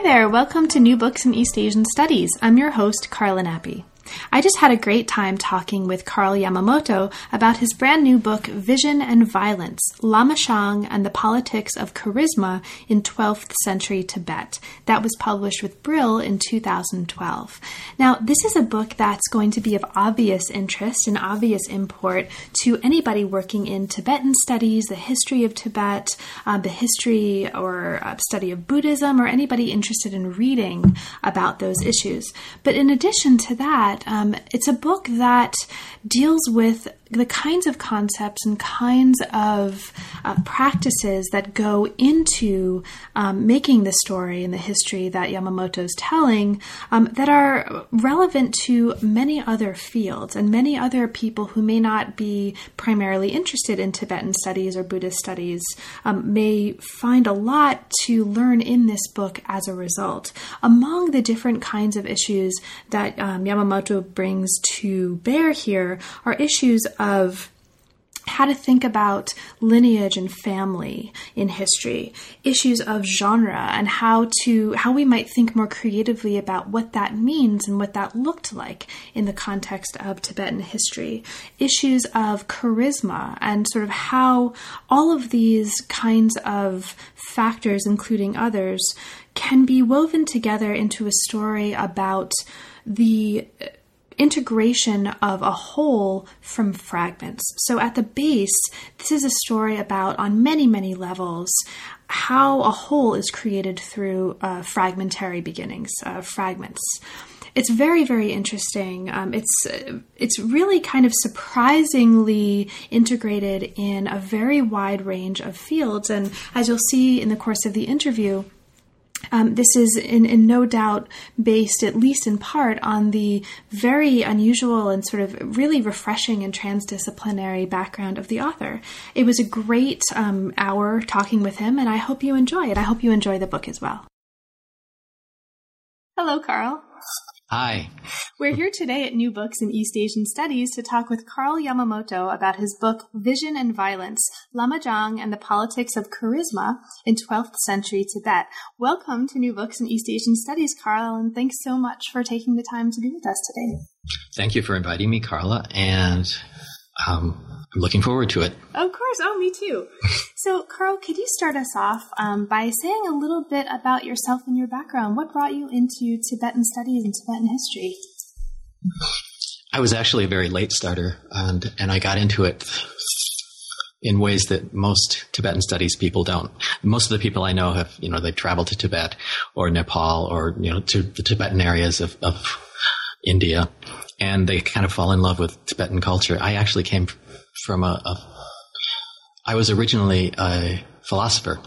Hi there, welcome to New Books in East Asian Studies. I'm your host, Carla Nappi. I just had a great time talking with Carl Yamamoto about his brand new book, Vision and Violence Lama Shang and the Politics of Charisma in 12th Century Tibet. That was published with Brill in 2012. Now, this is a book that's going to be of obvious interest and obvious import to anybody working in Tibetan studies, the history of Tibet, uh, the history or uh, study of Buddhism, or anybody interested in reading about those issues. But in addition to that, um, it's a book that deals with the kinds of concepts and kinds of uh, practices that go into um, making the story and the history that Yamamoto is telling um, that are relevant to many other fields and many other people who may not be primarily interested in Tibetan studies or Buddhist studies um, may find a lot to learn in this book as a result. Among the different kinds of issues that um, Yamamoto brings to bear here are issues of how to think about lineage and family in history, issues of genre and how to how we might think more creatively about what that means and what that looked like in the context of Tibetan history, issues of charisma and sort of how all of these kinds of factors including others can be woven together into a story about the integration of a whole from fragments. So, at the base, this is a story about, on many, many levels, how a whole is created through uh, fragmentary beginnings, uh, fragments. It's very, very interesting. Um, it's it's really kind of surprisingly integrated in a very wide range of fields, and as you'll see in the course of the interview, um, this is in, in, no doubt based, at least in part, on the very unusual and sort of really refreshing and transdisciplinary background of the author. It was a great um, hour talking with him, and I hope you enjoy it. I hope you enjoy the book as well. Hello, Carl. Hi. We're here today at New Books in East Asian Studies to talk with Carl Yamamoto about his book Vision and Violence Lama Zhang and the Politics of Charisma in 12th Century Tibet. Welcome to New Books in East Asian Studies, Carl, and thanks so much for taking the time to be with us today. Thank you for inviting me, Carla, and um, I'm looking forward to it. Of course. Oh, me too. so, Carl, could you start us off um, by saying a little bit about yourself and your background? What brought you into Tibetan studies and Tibetan history? I was actually a very late starter, and and I got into it in ways that most Tibetan studies people don't. Most of the people I know have, you know, they've traveled to Tibet or Nepal or you know to the Tibetan areas of, of India, and they kind of fall in love with Tibetan culture. I actually came from a, a I was originally a philosopher.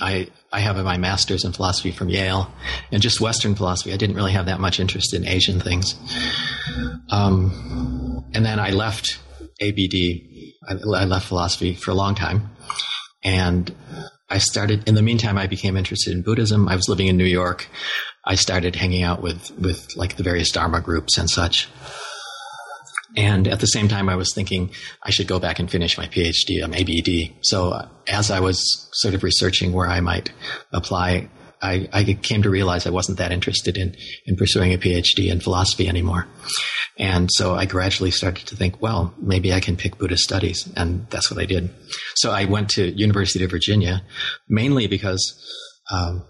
I I have my master's in philosophy from Yale, and just Western philosophy. I didn't really have that much interest in Asian things. Um, and then I left ABD. I, I left philosophy for a long time, and I started. In the meantime, I became interested in Buddhism. I was living in New York. I started hanging out with with like the various Dharma groups and such. And at the same time, I was thinking I should go back and finish my PhD on ABD. So uh, as I was sort of researching where I might apply, I, I, came to realize I wasn't that interested in, in pursuing a PhD in philosophy anymore. And so I gradually started to think, well, maybe I can pick Buddhist studies. And that's what I did. So I went to University of Virginia mainly because, um,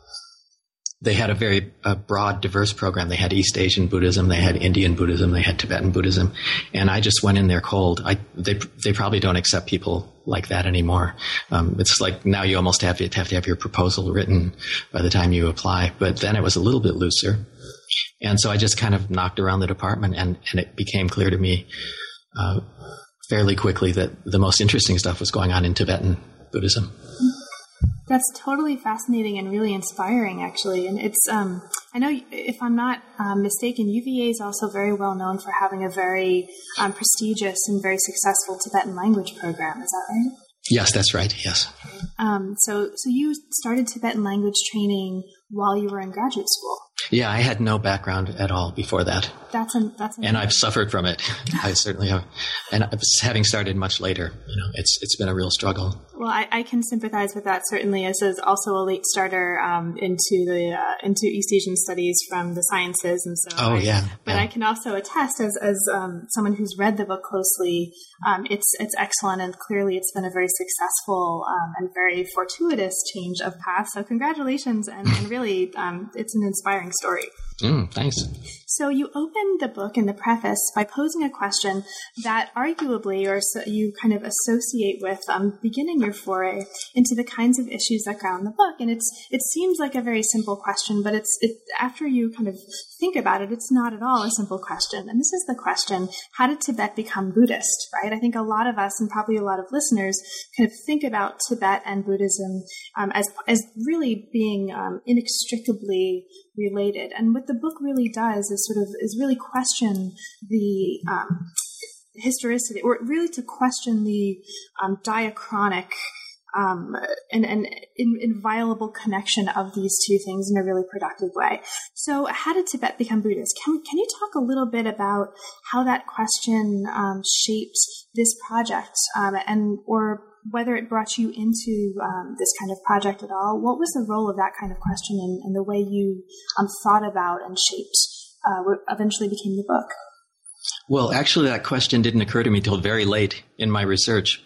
they had a very uh, broad, diverse program. They had East Asian Buddhism, they had Indian Buddhism, they had Tibetan Buddhism, and I just went in there cold. I, they they probably don't accept people like that anymore. Um, it's like now you almost have to have to have your proposal written by the time you apply. But then it was a little bit looser, and so I just kind of knocked around the department, and and it became clear to me uh, fairly quickly that the most interesting stuff was going on in Tibetan Buddhism. That's totally fascinating and really inspiring, actually. And it's, um, I know if I'm not um, mistaken, UVA is also very well known for having a very um, prestigious and very successful Tibetan language program. Is that right? Yes, that's right. Yes. Um, so, so you started Tibetan language training while you were in graduate school. Yeah, I had no background at all before that. That's a, that's and I've suffered from it. I certainly have, and having started much later, you know, it's it's been a real struggle. Well, I, I can sympathize with that certainly, as is also a late starter um, into the uh, into East Asian studies from the sciences, and so. Oh I, yeah. But yeah. I can also attest, as as um, someone who's read the book closely, um, it's it's excellent, and clearly it's been a very successful um, and very fortuitous change of path. So congratulations, and, and really, um, it's an inspiring story. Mm, thanks. So you open the book in the preface by posing a question that arguably, or so you kind of associate with um, beginning your foray into the kinds of issues that ground the book. And it's it seems like a very simple question, but it's it, after you kind of think about it, it's not at all a simple question. And this is the question: How did Tibet become Buddhist? Right? I think a lot of us, and probably a lot of listeners, kind of think about Tibet and Buddhism um, as as really being um, inextricably related. And what the book really does is sort of is really question the um, historicity, or really to question the um, diachronic um, and, and in, inviolable connection of these two things in a really productive way. So, how did Tibet become Buddhist? Can can you talk a little bit about how that question um, shaped this project, um, and or whether it brought you into um, this kind of project at all? What was the role of that kind of question in the way you um, thought about and shaped uh, what eventually became the book? Well, actually, that question didn't occur to me till very late in my research.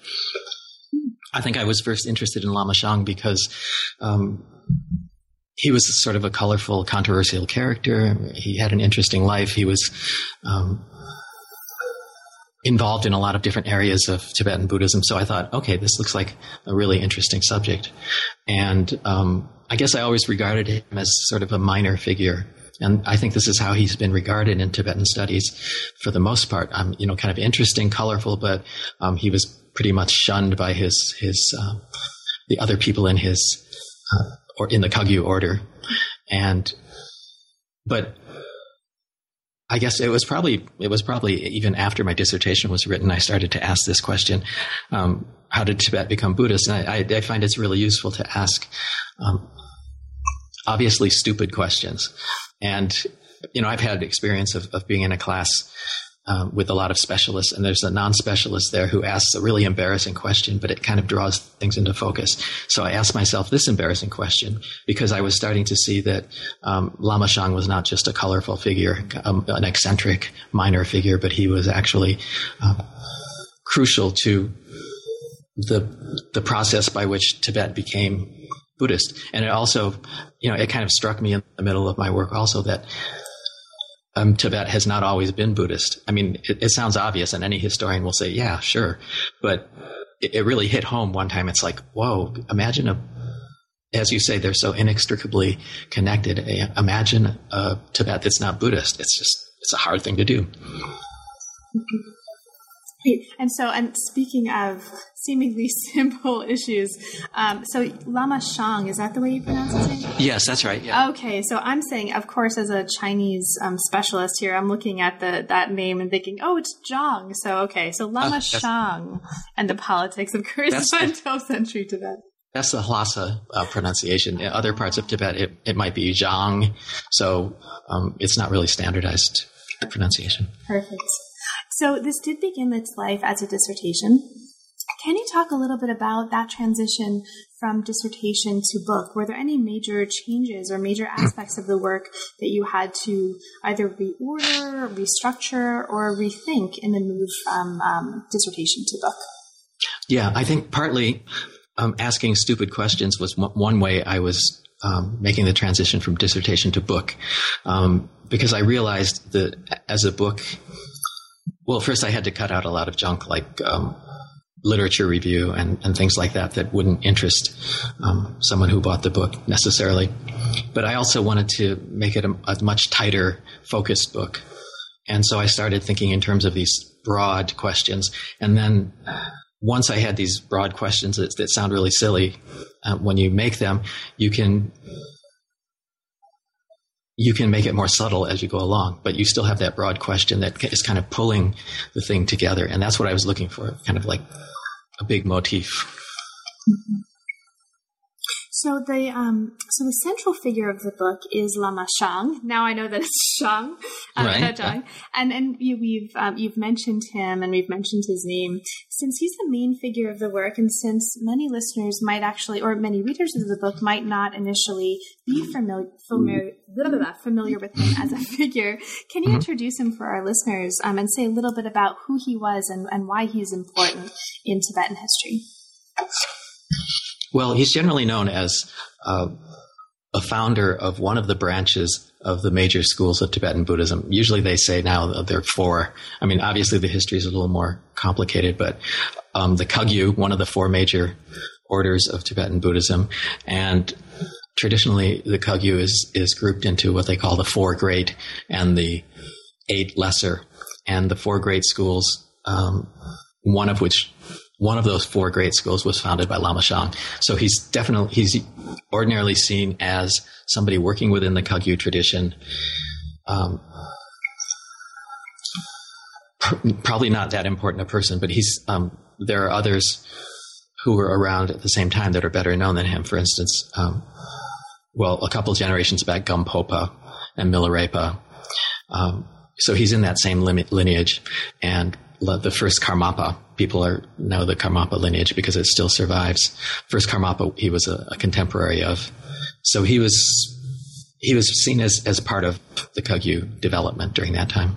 I think I was first interested in Lama Shang because um, he was sort of a colorful, controversial character. He had an interesting life. He was um, involved in a lot of different areas of Tibetan Buddhism. So I thought, okay, this looks like a really interesting subject. And um, I guess I always regarded him as sort of a minor figure. And I think this is how he's been regarded in Tibetan studies for the most part. Um, you know, kind of interesting, colorful, but um, he was pretty much shunned by his his uh, the other people in his uh, or in the Kagyu order, and but I guess it was probably it was probably even after my dissertation was written, I started to ask this question: um, How did Tibet become Buddhist? And I, I, I find it's really useful to ask um, obviously stupid questions, and you know I've had experience of, of being in a class um, with a lot of specialists, and there's a non-specialist there who asks a really embarrassing question, but it kind of draws things into focus. So I asked myself this embarrassing question because I was starting to see that um, Lama Shang was not just a colorful figure, um, an eccentric minor figure, but he was actually um, crucial to the the process by which Tibet became Buddhist. And it also, you know, it kind of struck me in the middle of my work also that um, Tibet has not always been Buddhist. I mean, it, it, sounds obvious, and any historian will say, "Yeah, sure," but it, it, really hit home one time. It's like, whoa! Imagine a, as you say, they're so inextricably connected. Imagine a Tibet that's not Buddhist. It's just it's a hard thing to do. And so, and speaking of seemingly simple issues, um, so Lama Shang, is that the way you pronounce his name? Yes, that's right. Yeah. Okay, so I'm saying, of course, as a Chinese um, specialist here, I'm looking at the that name and thinking, oh, it's Zhang. So okay, so Lama uh, Shang and the politics of charisma in, 12th century Tibet. That's the Lhasa uh, pronunciation. In other parts of Tibet, it, it might be Zhang. So um, it's not really standardized pronunciation. Perfect. So this did begin its life as a dissertation. Can you talk a little bit about that transition from dissertation to book? Were there any major changes or major aspects of the work that you had to either reorder, restructure, or rethink in the move from um, dissertation to book? Yeah, I think partly um, asking stupid questions was one way I was um, making the transition from dissertation to book um, because I realized that as a book, well, first I had to cut out a lot of junk like um, literature review and, and things like that that wouldn't interest um, someone who bought the book necessarily. But I also wanted to make it a, a much tighter, focused book. And so I started thinking in terms of these broad questions. And then once I had these broad questions that, that sound really silly, uh, when you make them, you can you can make it more subtle as you go along, but you still have that broad question that is kind of pulling the thing together, and that's what I was looking for, kind of like a big motif. Mm-hmm. So the um, so the central figure of the book is Lama Shang. Now I know that it's Shang, um, right. Shang. and and you, we've um, you've mentioned him and we've mentioned his name since he's the main figure of the work, and since many listeners might actually or many readers of the book might not initially be familiar familiar, blah, blah, blah, familiar with him as a figure, can you mm-hmm. introduce him for our listeners um, and say a little bit about who he was and, and why he's important in Tibetan history? Well, he's generally known as uh, a founder of one of the branches of the major schools of Tibetan Buddhism. Usually they say now there are four. I mean, obviously the history is a little more complicated, but um, the Kagyu, one of the four major orders of Tibetan Buddhism, and traditionally the Kagyu is, is grouped into what they call the four great and the eight lesser. And the four great schools, um, one of which one of those four great schools was founded by Lama Shang. So he's definitely, he's ordinarily seen as somebody working within the Kagyu tradition. Um, pr- probably not that important a person, but he's, um, there are others who were around at the same time that are better known than him. For instance, um, well, a couple generations back, Gampopa and Milarepa. Um, so he's in that same lineage. And the first Karmapa. People are know the Karmapa lineage because it still survives. First Karmapa, he was a, a contemporary of. So he was he was seen as, as part of the Kagyu development during that time.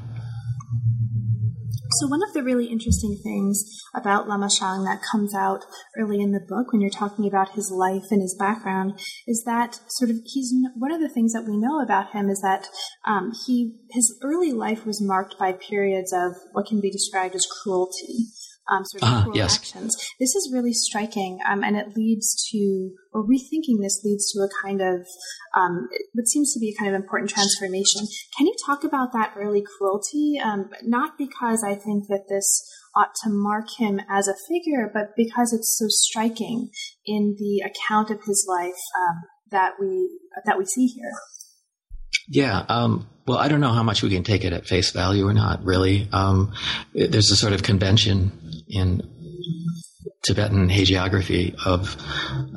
So, one of the really interesting things about Lama Shang that comes out early in the book when you're talking about his life and his background is that sort of he's one of the things that we know about him is that um, he his early life was marked by periods of what can be described as cruelty um, sort of uh, yes. actions. This is really striking, um, and it leads to, or rethinking this leads to a kind of um, what seems to be a kind of important transformation. Can you talk about that early cruelty? Um, not because I think that this ought to mark him as a figure, but because it's so striking in the account of his life um, that we that we see here. Yeah. Um, well, I don't know how much we can take it at face value or not, really. Um, there's a sort of convention in Tibetan hagiography of,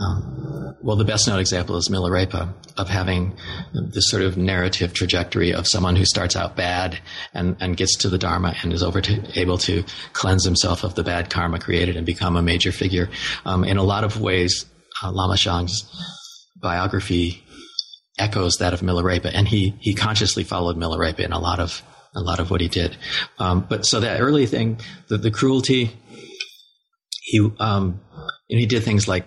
um, well, the best known example is Milarepa, of having this sort of narrative trajectory of someone who starts out bad and, and gets to the Dharma and is over to, able to cleanse himself of the bad karma created and become a major figure. Um, in a lot of ways, uh, Lama Shang's biography echoes that of Milarepa, and he he consciously followed Milarepa in a lot of a lot of what he did. Um, but so that early thing, the, the cruelty, he um, he did things like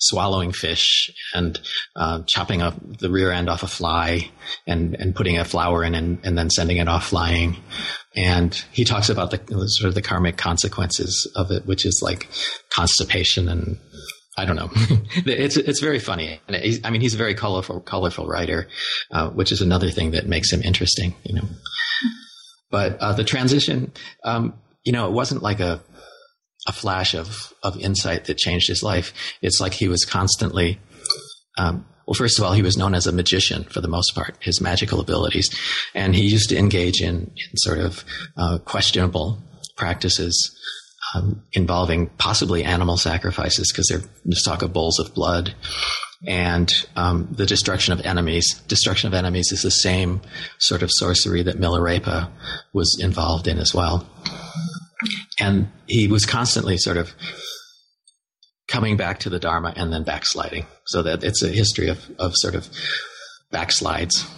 swallowing fish and uh, chopping up the rear end off a fly and and putting a flower in and, and then sending it off flying. And he talks about the sort of the karmic consequences of it, which is like constipation and I don't know. it's it's very funny, and I mean he's a very colorful colorful writer, uh, which is another thing that makes him interesting. You know, but uh, the transition, um, you know, it wasn't like a a flash of of insight that changed his life. It's like he was constantly. Um, well, first of all, he was known as a magician for the most part, his magical abilities, and he used to engage in, in sort of uh, questionable practices um, involving possibly animal sacrifices because there's talk of bowls of blood and um, the destruction of enemies. Destruction of enemies is the same sort of sorcery that Milarepa was involved in as well. And he was constantly sort of coming back to the Dharma and then backsliding. So that it's a history of, of sort of backslides.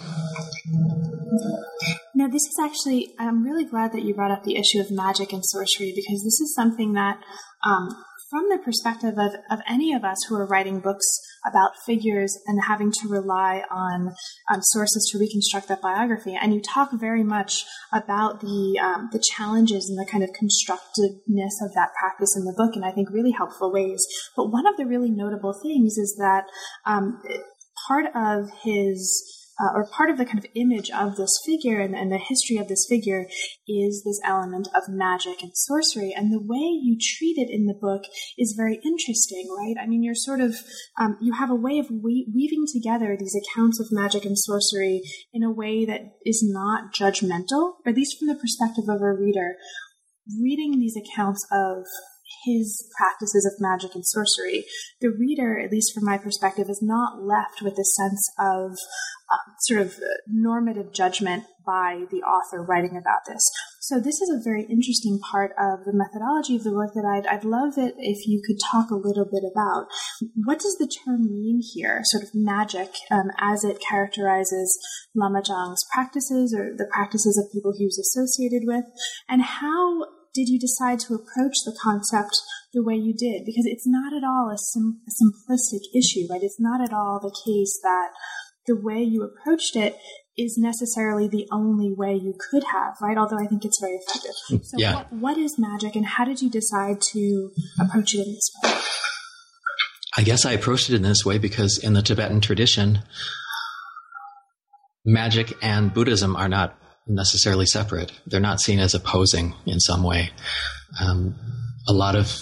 Now, this is actually, I'm really glad that you brought up the issue of magic and sorcery because this is something that, um, from the perspective of, of any of us who are writing books about figures and having to rely on um, sources to reconstruct that biography, and you talk very much about the um, the challenges and the kind of constructiveness of that practice in the book, in I think really helpful ways. But one of the really notable things is that um, part of his uh, or part of the kind of image of this figure and, and, the history of this figure is this element of magic and sorcery. And the way you treat it in the book is very interesting, right? I mean, you're sort of, um, you have a way of we- weaving together these accounts of magic and sorcery in a way that is not judgmental, or at least from the perspective of a reader. Reading these accounts of his practices of magic and sorcery, the reader, at least from my perspective, is not left with a sense of uh, sort of normative judgment by the author writing about this. So this is a very interesting part of the methodology of the work that I'd, I'd love it if you could talk a little bit about. What does the term mean here, sort of magic, um, as it characterizes Lama Zhang's practices or the practices of people he was associated with, and how did you decide to approach the concept the way you did? Because it's not at all a, sim- a simplistic issue, right? It's not at all the case that the way you approached it is necessarily the only way you could have, right? Although I think it's very effective. Mm, So, yeah. what, what is magic, and how did you decide to approach it in this way? I guess I approached it in this way because in the Tibetan tradition, magic and Buddhism are not necessarily separate. They're not seen as opposing in some way. Um, a lot of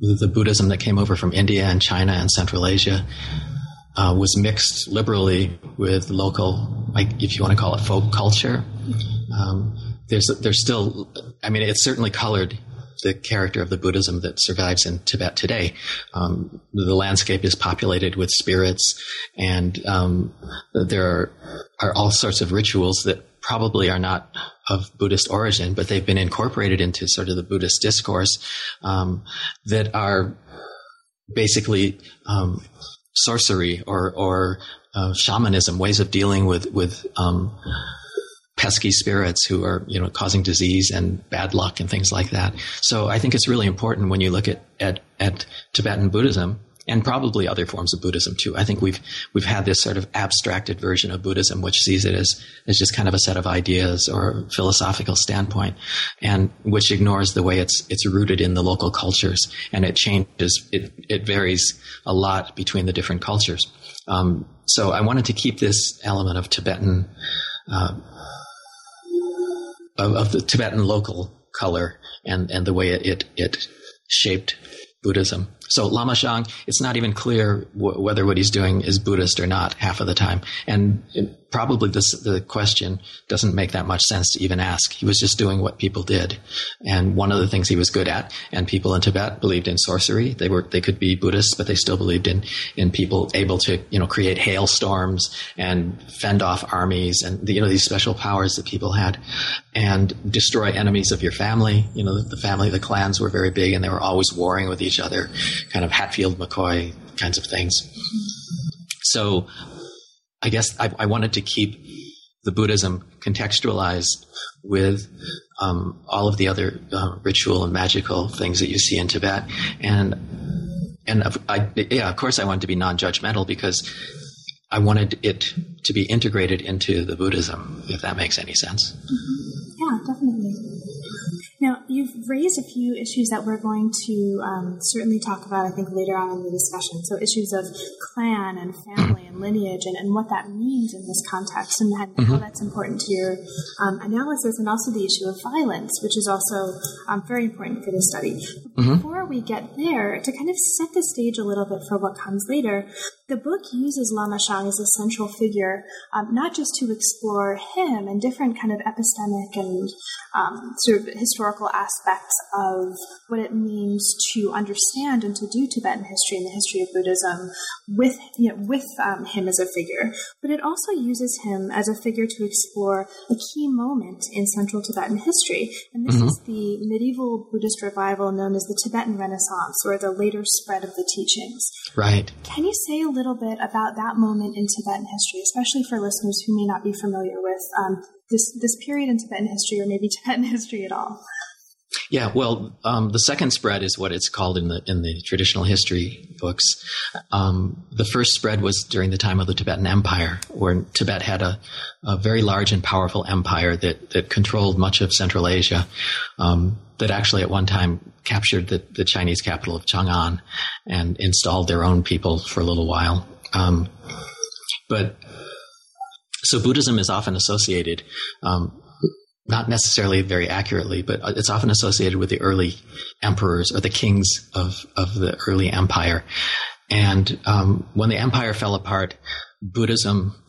the Buddhism that came over from India and China and Central Asia uh, was mixed liberally with local, like if you want to call it folk culture. Um, there's there's still, I mean, it's certainly colored the character of the Buddhism that survives in Tibet today. Um, the landscape is populated with spirits, and um, there are, are all sorts of rituals that probably are not of Buddhist origin, but they've been incorporated into sort of the Buddhist discourse um, that are basically um, sorcery or or uh, shamanism, ways of dealing with with um, pesky spirits who are you know causing disease and bad luck and things like that. So I think it's really important when you look at at, at Tibetan Buddhism and probably other forms of Buddhism too. I think we've we've had this sort of abstracted version of Buddhism, which sees it as as just kind of a set of ideas or philosophical standpoint, and which ignores the way it's it's rooted in the local cultures, and it changes. It it varies a lot between the different cultures. Um, so I wanted to keep this element of Tibetan. Uh, of, of the Tibetan local color and, and the way it, it, it shaped Buddhism. So Lama Zhang, it's not even clear w- whether what he's doing is Buddhist or not half of the time. And probably this, the question doesn't make that much sense to even ask. He was just doing what people did. And one of the things he was good at, and people in Tibet believed in sorcery. They were, they could be Buddhists, but they still believed in, in people able to, you know, create hailstorms and fend off armies and, you know, these special powers that people had and destroy enemies of your family. You know, the family, the clans were very big and they were always warring with each other kind of Hatfield McCoy kinds of things. So I guess I, I wanted to keep the Buddhism contextualized with um, all of the other uh, ritual and magical things that you see in Tibet, and and I, yeah, of course, I wanted to be non-judgmental because I wanted it to be integrated into the Buddhism, if that makes any sense. Yeah, definitely. You've raised a few issues that we're going to um, certainly talk about, I think, later on in the discussion. So, issues of clan and family and lineage and, and what that means in this context and how Mm-hmm. that's important to your um, analysis, and also the issue of violence, which is also um, very important for this study. Mm-hmm. Before we get there, to kind of set the stage a little bit for what comes later, the book uses Lama Shang as a central figure, um, not just to explore him and different kind of epistemic and um, sort of historical aspects of what it means to understand and to do Tibetan history and the history of Buddhism with you know, with um, him as a figure, but it also uses him as a figure to explore a key moment in Central Tibetan history, and this is the medieval Buddhist revival known as the Tibetan Renaissance, or the later spread of the teachings. Right. Can you say a little bit about that moment in Tibetan history, especially for listeners who may not be familiar with um, this this period in Tibetan history, or maybe Tibetan history at all? Yeah, well, um, the second spread is what it's called in the in the traditional history books. Um, the first spread was during the time of the Tibetan Empire, where Tibet had a, a very large and powerful empire that that controlled much of Central Asia. Um, that actually at one time captured the, the Chinese capital of Chang'an and installed their own people for a little while. Um, but So Buddhism is often associated, um, not necessarily very accurately, but it's often associated with the early emperors or the kings of, of the early empire. And um, when the empire fell apart, Buddhism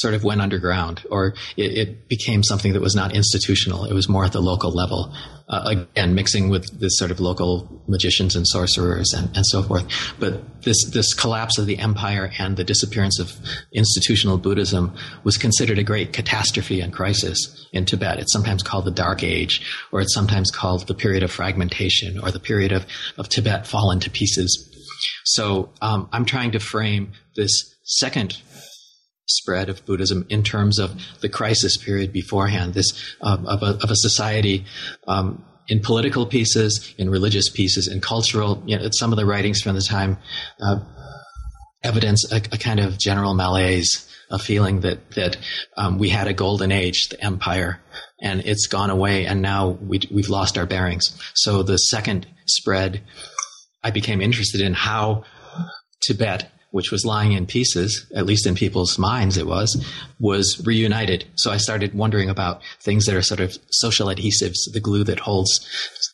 sort of went underground, or it, it, became something that was not institutional. It was more at the local level. Uh, again, mixing with this sort of local magicians and sorcerers and, and so forth. But this this collapse of the empire and the disappearance of institutional Buddhism was considered a great catastrophe and crisis in Tibet. It's sometimes called the Dark Age, or it's sometimes called the period of fragmentation, or the period of, of Tibet fallen to pieces. So um, I'm trying to frame this second spread of Buddhism in terms of the crisis period beforehand, this um, of, a, of, a, society um, in political pieces, in religious pieces, in cultural. You know, some of the writings from the time uh, evidence a, a, kind of general malaise, a feeling that that um, we had a golden age, the empire, and it's gone away, and now we, we've lost our bearings. So the second spread, I became interested in how Tibet which was lying in pieces, at least in people's minds it was, was reunited. So I started wondering about things that are sort of social adhesives, the glue that holds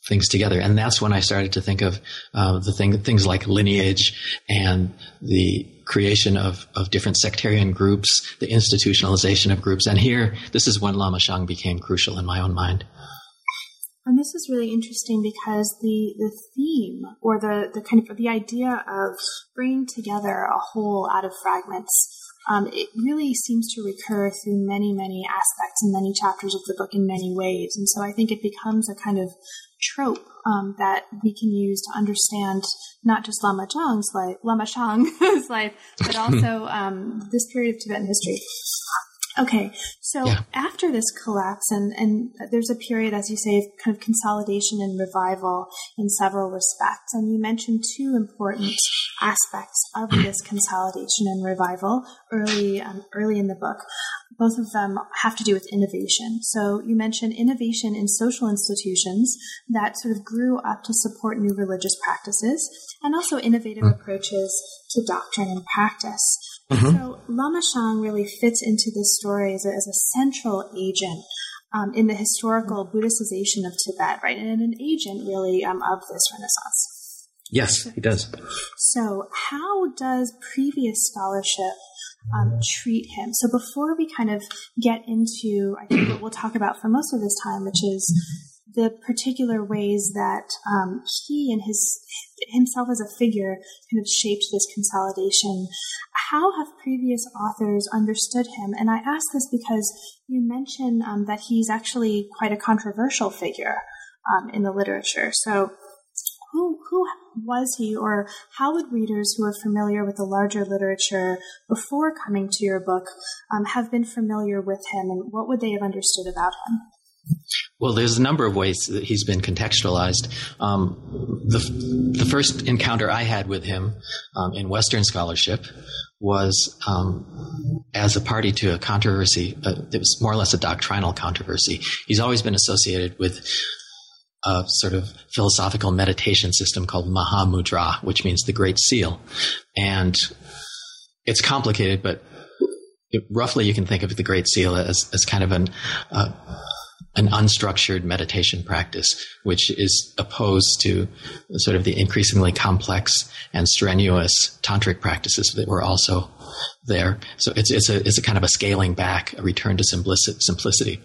things together. And that's when I started to think of uh, the thing, things like lineage and the creation of, of different sectarian groups, the institutionalization of groups. And here, this is when Lama Shang became crucial in my own mind. And this is really interesting because the, the theme or the, the kind of the idea of bringing together a whole out of fragments, um, it really seems to recur through many, many aspects and many chapters of the book in many ways. And so I think it becomes a kind of trope um, that we can use to understand not just Lama Zhang's life, Lama Shang's life, but also um, this period of Tibetan history. Okay, so yeah. after this collapse, and, and there's a period, as you say, of kind of consolidation and revival in several respects. And you mentioned two important aspects of this consolidation and revival early, um, early in the book. Both of them have to do with innovation. So you mentioned innovation in social institutions that sort of grew up to support new religious practices, and also innovative mm. approaches to doctrine and practice. Mm-hmm. So Lama Shang really fits into this story as a, as a central agent um, in the historical Buddhicization of Tibet, right? And an agent really um, of this Renaissance. Yes, he does. So, how does previous scholarship um, treat him? So, before we kind of get into, I think what we'll talk about for most of this time, which is the particular ways that um, he and his himself as a figure kind of shaped this consolidation. How have previous authors understood him? And I ask this because you mentioned um, that he's actually quite a controversial figure um, in the literature. So, who who was he, or how would readers who are familiar with the larger literature before coming to your book um, have been familiar with him, and what would they have understood about him? Well, there's a number of ways that he's been contextualized. Um, the, the first encounter I had with him um, in Western scholarship was um, as a party to a controversy. Uh, it was more or less a doctrinal controversy. He's always been associated with a sort of philosophical meditation system called Mahamudra, which means the Great Seal. And it's complicated, but it, roughly you can think of the Great Seal as, as kind of an uh, an unstructured meditation practice, which is opposed to sort of the increasingly complex and strenuous tantric practices that were also there. So it's it's a it's a kind of a scaling back, a return to simplicity.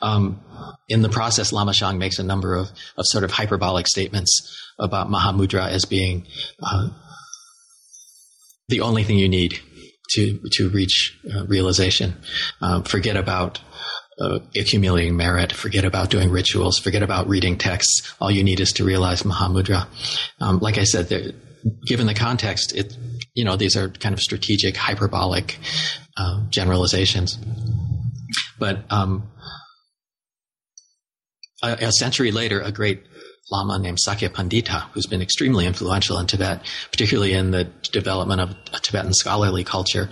Um, in the process, Lama Shang makes a number of of sort of hyperbolic statements about Mahamudra as being uh, the only thing you need to to reach uh, realization. Um, forget about uh, accumulating merit, forget about doing rituals, forget about reading texts. All you need is to realize Mahamudra. Um, like I said, given the context, it you know these are kind of strategic, hyperbolic uh, generalizations. But um, a, a, century later, a great Lama named Sakya Pandita, who's been extremely influential in Tibet, particularly in the development of Tibetan scholarly culture,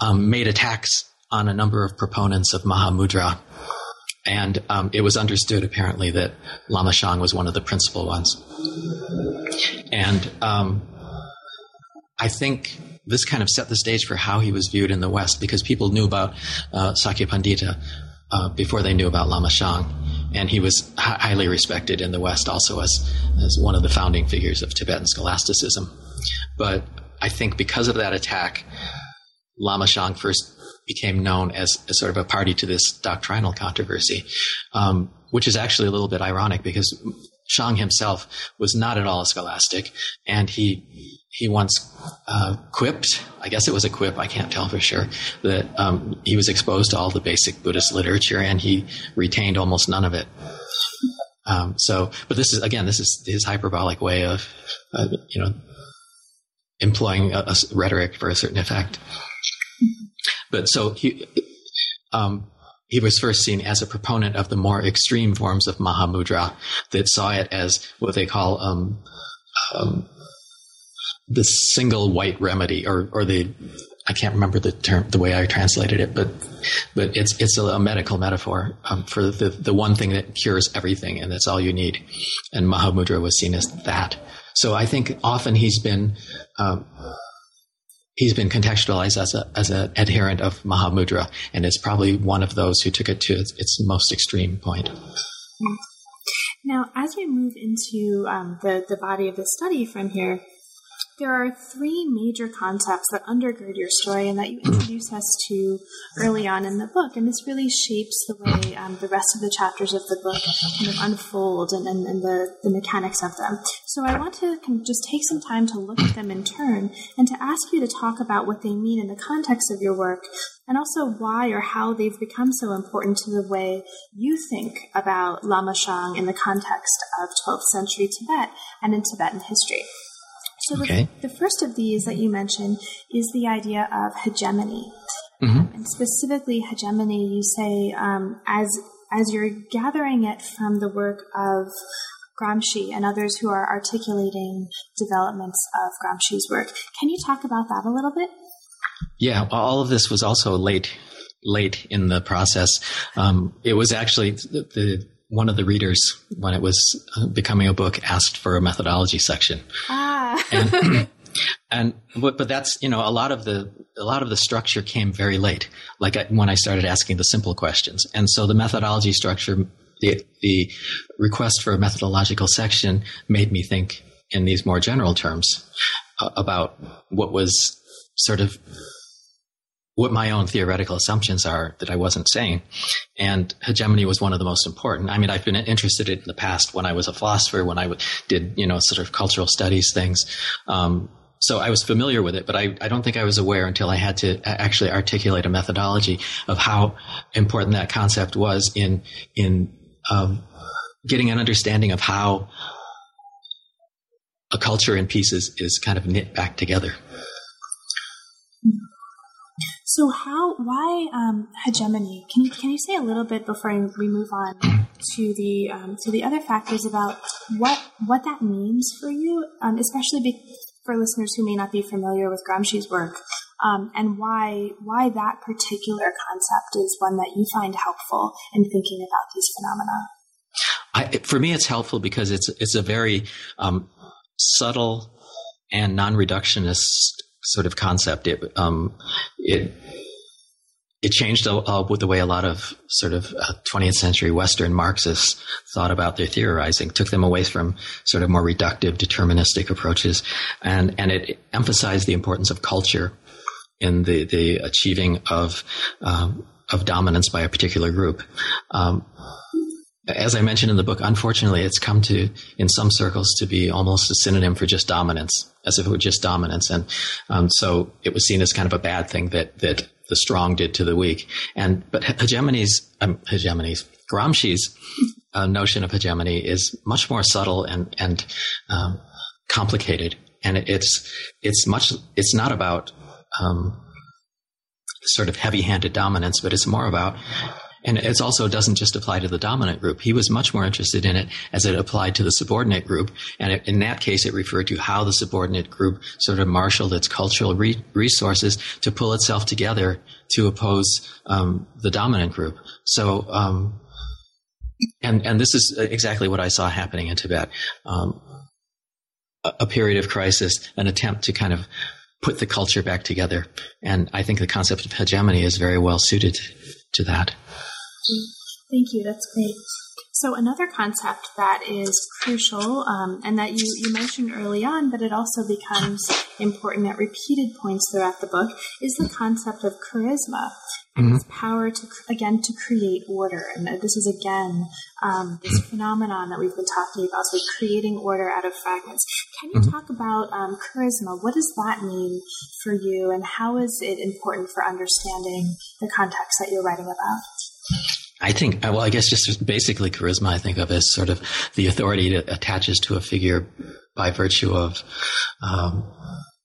um, made attacks on a number of proponents of Mahamudra. And um, it was understood apparently that Lama Shang was one of the principal ones. And um, I think this kind of set the stage for how he was viewed in the West because people knew about uh, Sakya Pandita uh, before they knew about Lama Shang. And he was h- highly respected in the West also as, as one of the founding figures of Tibetan scholasticism. But I think because of that attack, Lama Shang first became known as, as sort of a party to this doctrinal controversy, um, which is actually a little bit ironic because Shang himself was not at all a scholastic, and he he once uh, quipped, I guess it was a quip, I can't tell for sure, that um, he was exposed to all the basic Buddhist literature and he retained almost none of it. Um, so, but this is again, this is his hyperbolic way of, uh, you know, employing a, a, rhetoric for a certain effect. But so he, um, he was first seen as a proponent of the more extreme forms of Mahamudra that saw it as what they call um, um, the single white remedy, or or the I can't remember the term, the way I translated it, but but it's it's a, a medical metaphor um, for the the one thing that cures everything, and that's all you need. And Mahamudra was seen as that. So I think often he's been um, he's been contextualized as a as an adherent of Mahamudra, and is probably one of those who took it to its, its most extreme point. Now, as we move into um, the the body of the study from here, there are three major concepts that undergird your story and that you introduce us to early on in the book. And this really shapes the way um, the rest of the chapters of the book kind of unfold and, and, and the, the mechanics of them. So I want to kind of just take some time to look at them in turn and to ask you to talk about what they mean in the context of your work and also why or how they've become so important to the way you think about Lama Shang in the context of 12th century Tibet and in Tibetan history. So okay. the, the, first of these that you mentioned is the idea of hegemony. Mm-hmm. And specifically hegemony, you say, um, as, as you're gathering it from the work of Gramsci and others who are articulating developments of Gramsci's work. Can you talk about that a little bit? Yeah, all of this was also late, late in the process. Um, it was actually the, the, one of the readers when it was uh, becoming a book asked for a methodology section. Ah. And, and but, but that's you know a lot of the a lot of the structure came very late. Like I, when i started asking the simple questions. And so the methodology structure the the request for a methodological section made me think in these more general terms uh, about what was sort of what my own theoretical assumptions are that I wasn't saying. And hegemony was one of the most important. I mean, I've been interested in the past when I was a philosopher, when I did, you know, sort of cultural studies things. Um, so I was familiar with it, but I, I don't think I was aware until I had to actually articulate a methodology of how important that concept was in, in, um, getting an understanding of how a culture in pieces is kind of knit back together. So how why um, hegemony? Can you can you say a little bit before we move on to the um, to the other factors about what what that means for you, um, especially be, for listeners who may not be familiar with Gramsci's work, um, and why why that particular concept is one that you find helpful in thinking about these phenomena. I, for me, it's helpful because it's it's a very um, subtle and non-reductionist sort of concept. It um, it it changed uh, with the way a lot of sort of uh, 20th century Western Marxists thought about their theorizing, took them away from sort of more reductive, deterministic approaches, and and it emphasized the importance of culture in the the achieving of um, of dominance by a particular group. Um, as I mentioned in the book, unfortunately, it's come to, in some circles, to be almost a synonym for just dominance, as if it were just dominance. And um, so it was seen as kind of a bad thing that that the strong did to the weak. And but hegemony's um, hegemony's Gramsci's uh, notion of hegemony is much more subtle and and um, complicated. And it's it's much it's not about um, sort of heavy-handed dominance, but it's more about and it also doesn't just apply to the dominant group. He was much more interested in it as it applied to the subordinate group. And it, in that case, it referred to how the subordinate group sort of marshaled its cultural re- resources to pull itself together to oppose um, the dominant group. So, um, and, and this is exactly what I saw happening in Tibet. Um, a, a period of crisis, an attempt to kind of put the culture back together. And I think the concept of hegemony is very well suited to that. Thank you. That's great. So another concept that is crucial um, and that you, you mentioned early on, but it also becomes important at repeated points throughout the book, is the concept of charisma and mm-hmm. its power to again to create order. And this is again um, this phenomenon that we've been talking about, so creating order out of fragments. Can you mm-hmm. talk about um, charisma? What does that mean for you, and how is it important for understanding the context that you're writing about? I think, well, I guess just basically charisma, I think of as sort of the authority that attaches to a figure by virtue of um,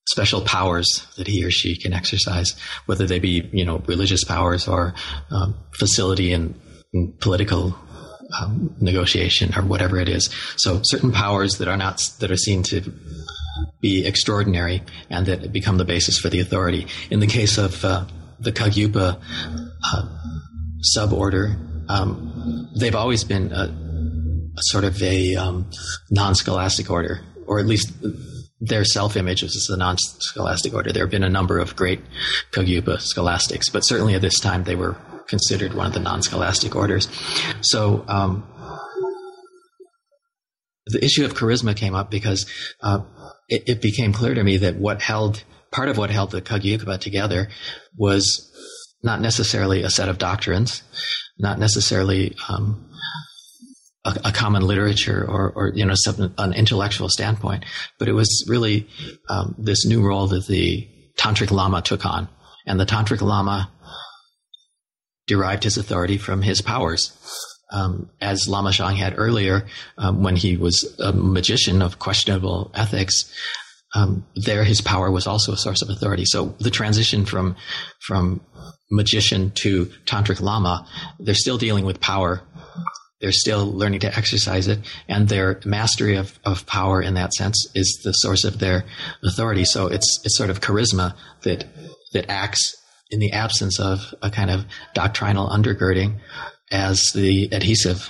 special powers that he or she can exercise, whether they be, you know, religious powers or um, facility in, in political um, negotiation or whatever it is. So certain powers that are not that are seen to be extraordinary and that become the basis for the authority. In the case of uh, the Kagyupa uh, suborder, um, they've always been a, a sort of a um, non-scholastic order, or at least their self-image is a non-scholastic order. There have been a number of great Kagyupa scholastics, but certainly at this time they were considered one of the non-scholastic orders. So um, the issue of charisma came up because uh, it, it, became clear to me that what held part of what held the Kagyupa together was not necessarily a set of doctrines, not necessarily um, a, a, common literature or, or you know some, an intellectual standpoint, but it was really um, this new role that the tantric lama took on, and the tantric lama derived his authority from his powers. Um, as Lama Shang had earlier, um, when he was a magician of questionable ethics, um, there his power was also a source of authority. So the transition from from magician to tantric lama, they're still dealing with power. They're still learning to exercise it, and their mastery of, of power in that sense is the source of their authority. So it's it's sort of charisma that that acts in the absence of a kind of doctrinal undergirding as the adhesive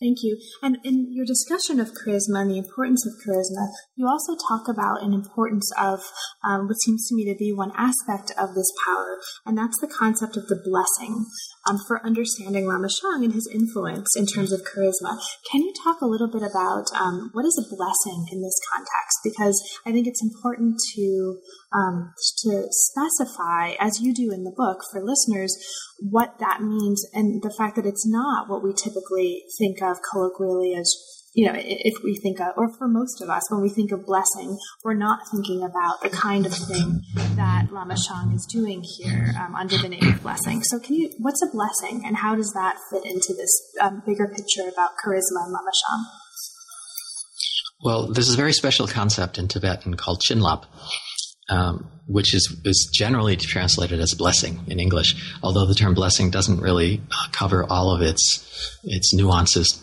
Thank you. And in your discussion of charisma and the importance of charisma, you also talk about an importance of um, what seems to me to be one aspect of this power, and that's the concept of the blessing um, for understanding Lama Shang and his influence in terms of charisma. Can you talk a little bit about um, what is a blessing in this context? Because I think it's important to um, to specify, as you do in the book, for listeners, what that means and the fact that it's not what we typically think of colloquially as you know, if we think of, or for most of us, when we think of blessing, we're not thinking about the kind of thing that Lama Shang is doing here um, under the name of blessing. So, can you, what's a blessing, and how does that fit into this um, bigger picture about charisma and Lama Shang? Well, there's a very special concept in Tibetan called chinlap, um, which is, is generally translated as blessing in English, although the term blessing doesn't really uh, cover all of its its nuances.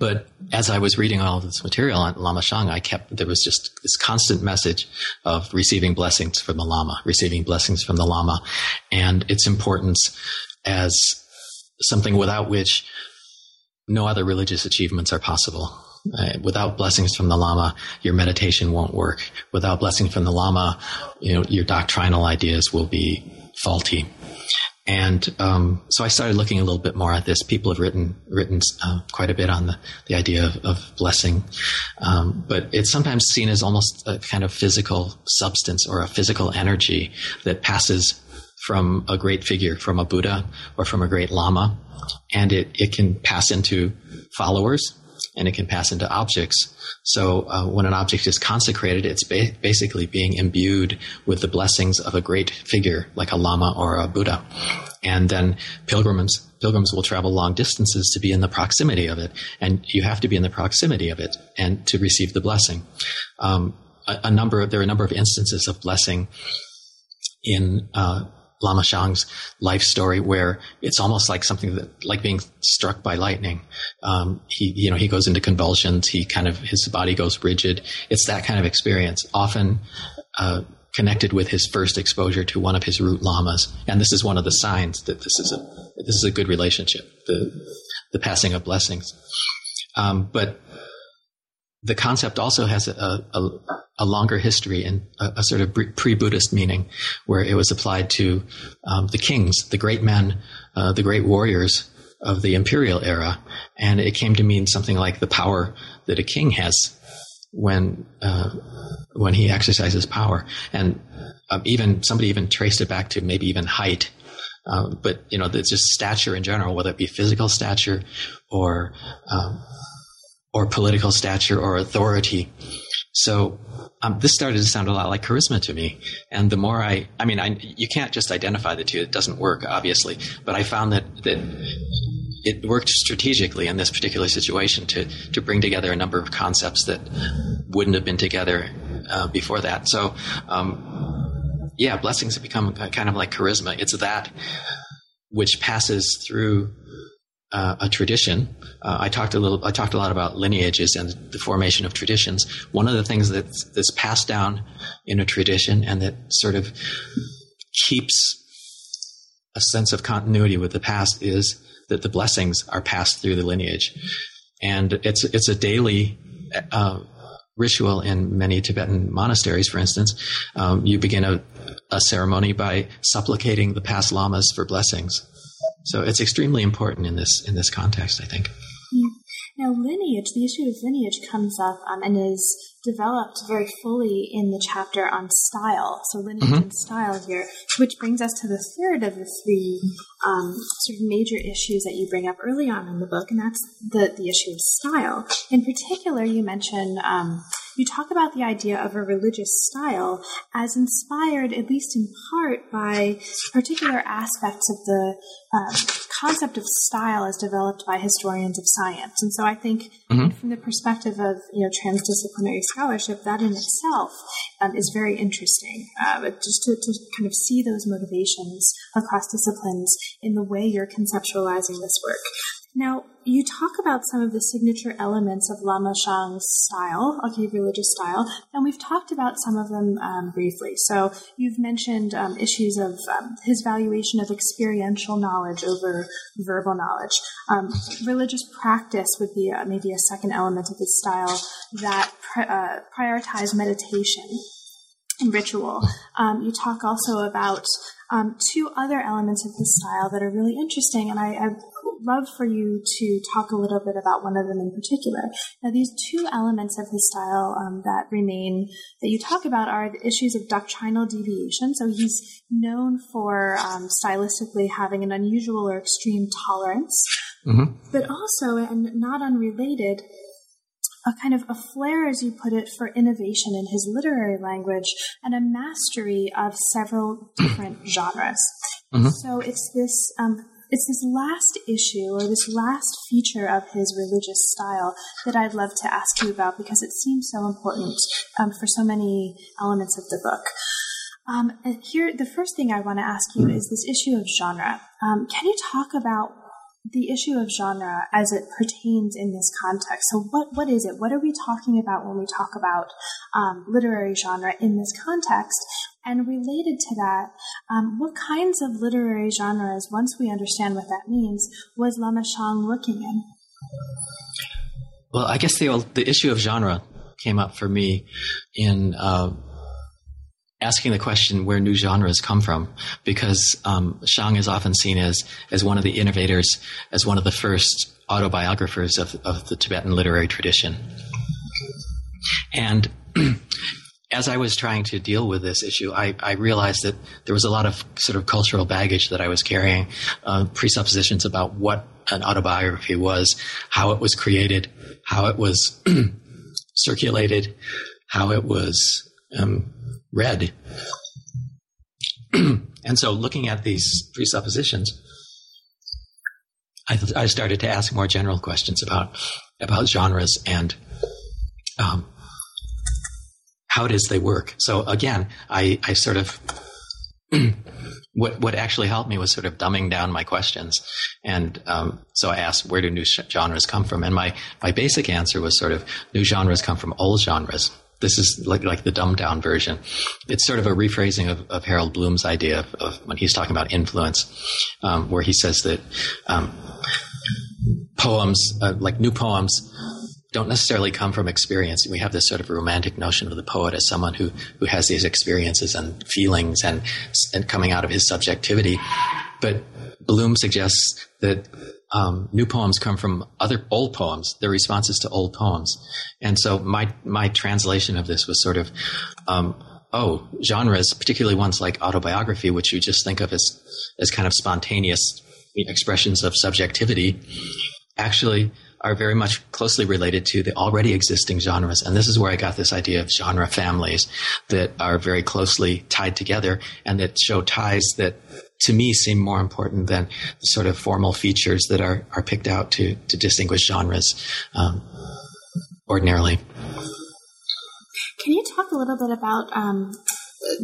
But as I was reading all this material on Lama Shang, I kept there was just this constant message of receiving blessings from the Lama, receiving blessings from the Lama, and its importance as something without which no other religious achievements are possible. Uh, without blessings from the Lama, your meditation won't work. Without blessings from the Lama, you know, your doctrinal ideas will be faulty. And um, so I started looking a little bit more at this. People have written written uh, quite a bit on the, the idea of, of blessing, um, but it's sometimes seen as almost a kind of physical substance or a physical energy that passes from a great figure, from a Buddha or from a great Lama, and it, it can pass into followers and it can pass into objects. So uh, when an object is consecrated, it's ba- basically being imbued with the blessings of a great figure like a lama or a Buddha. And then pilgrims pilgrims will travel long distances to be in the proximity of it, and you have to be in the proximity of it and to receive the blessing. Um, a, a, number there are a number of instances of blessing in uh, Lama Shang's life story where it's almost like something that, like being struck by lightning. Um, he, you know, he goes into convulsions. He kind of, his body goes rigid. It's that kind of experience, often, uh, connected with his first exposure to one of his root lamas. And this is one of the signs that this is a, this is a good relationship, the, the passing of blessings. Um, but the concept also has a, a, a longer history and a, a sort of pre-Buddhist meaning, where it was applied to um, the kings, the great men, uh, the great warriors of the imperial era, and it came to mean something like the power that a king has when uh, when he exercises power, and um, even somebody even traced it back to maybe even height. Uh, but you know, it's just stature in general, whether it be physical stature or um, or political stature or authority. So um, this started to sound a lot like charisma to me. And the more I, I mean, I, you can't just identify the two. It doesn't work, obviously. But I found that that it worked strategically in this particular situation to to bring together a number of concepts that wouldn't have been together uh, before that. So. Um, yeah, blessings have become kind of like charisma. It's that which passes through uh, a tradition. Uh, I talked a little. I talked a lot about lineages and the formation of traditions. One of the things that's, that's passed down in a tradition and that sort of keeps a sense of continuity with the past is that the blessings are passed through the lineage, and it's it's a daily. Uh, ritual in many Tibetan monasteries, for instance, um, you begin a, a ceremony by supplicating the past lamas for blessings. So it's extremely important in this in this context, I think. Yeah. Now, lineage, the issue of lineage comes up um, and is developed very fully in the chapter on style. So, lineage mm-hmm. and style here, which brings us to the third of the three um, sort of major issues that you bring up early on in the book, and that's the, the issue of style. In particular, you mention um, you talk about the idea of a religious style as inspired, at least in part, by particular aspects of the uh, concept of style as developed by historians of science. And so I think mm-hmm. from the perspective of you know transdisciplinary scholarship, that in itself um, is very interesting. Uh, just to, to kind of see those motivations across disciplines in the way you're conceptualizing this work. Now, you talk about some of the signature elements of Lama Shang's style, okay, religious style, and we've talked about some of them um, briefly. So you've mentioned um, issues of um, his valuation of experiential knowledge over verbal knowledge. Um, religious practice would be uh, maybe a second element of his style that pri- uh, prioritize meditation and ritual. Um, you talk also about um, two other elements of his style that are really interesting, and I, I love for you to talk a little bit about one of them in particular. Now, these two elements of his style um, that remain that you talk about are the issues of doctrinal deviation. So he's known for um, stylistically having an unusual or extreme tolerance, mm-hmm. but also, and not unrelated, a kind of a flair, as you put it, for innovation in his literary language and a mastery of several different genres. Mm-hmm. So it's this um, it's this last issue or this last feature of his religious style that I'd love to ask you about because it seems so important um, for so many elements of the book. Um, here, the first thing I want to ask you is this issue of genre. Um, can you talk about the issue of genre as it pertains in this context. So, what what is it? What are we talking about when we talk about um, literary genre in this context? And related to that, um, what kinds of literary genres, once we understand what that means, was Lama Shang working in? Well, I guess the the issue of genre came up for me in uh, asking the question where new genres come from, because um, Shang is often seen as as one of the innovators, as one of the first autobiographers of of the Tibetan literary tradition, and. as I was trying to deal with this issue, I, I, realized that there was a lot of sort of cultural baggage that I was carrying, uh, presuppositions about what an autobiography was, how it was created, how it was circulated, how it was um, read. and so, looking at these presuppositions, I, I, started to ask more general questions about about genres and um, how it is they work. So again, I, I sort of what what actually helped me was sort of dumbing down my questions, and um, so I asked, where do new genres come from? And my my basic answer was sort of new genres come from old genres. This is like, like the dumbed down version. It's sort of a rephrasing of, of Harold Bloom's idea of, of, when he's talking about influence, um, where he says that um, poems, uh, like new poems, don't necessarily come from experience. We have this sort of romantic notion of the poet as someone who, who has these experiences and feelings and, and coming out of his subjectivity. But Bloom suggests that um, new poems come from other old poems, their responses to old poems. And so my, my translation of this was sort of, um, oh, genres, particularly ones like autobiography, which you just think of as, as kind of spontaneous expressions of subjectivity, actually are very much closely related to the already existing genres. And this is where I got this idea of genre families that are very closely tied together and that show ties that to me seem more important than the sort of formal features that are, are picked out to, to distinguish genres um, ordinarily. Can you talk a little bit about um,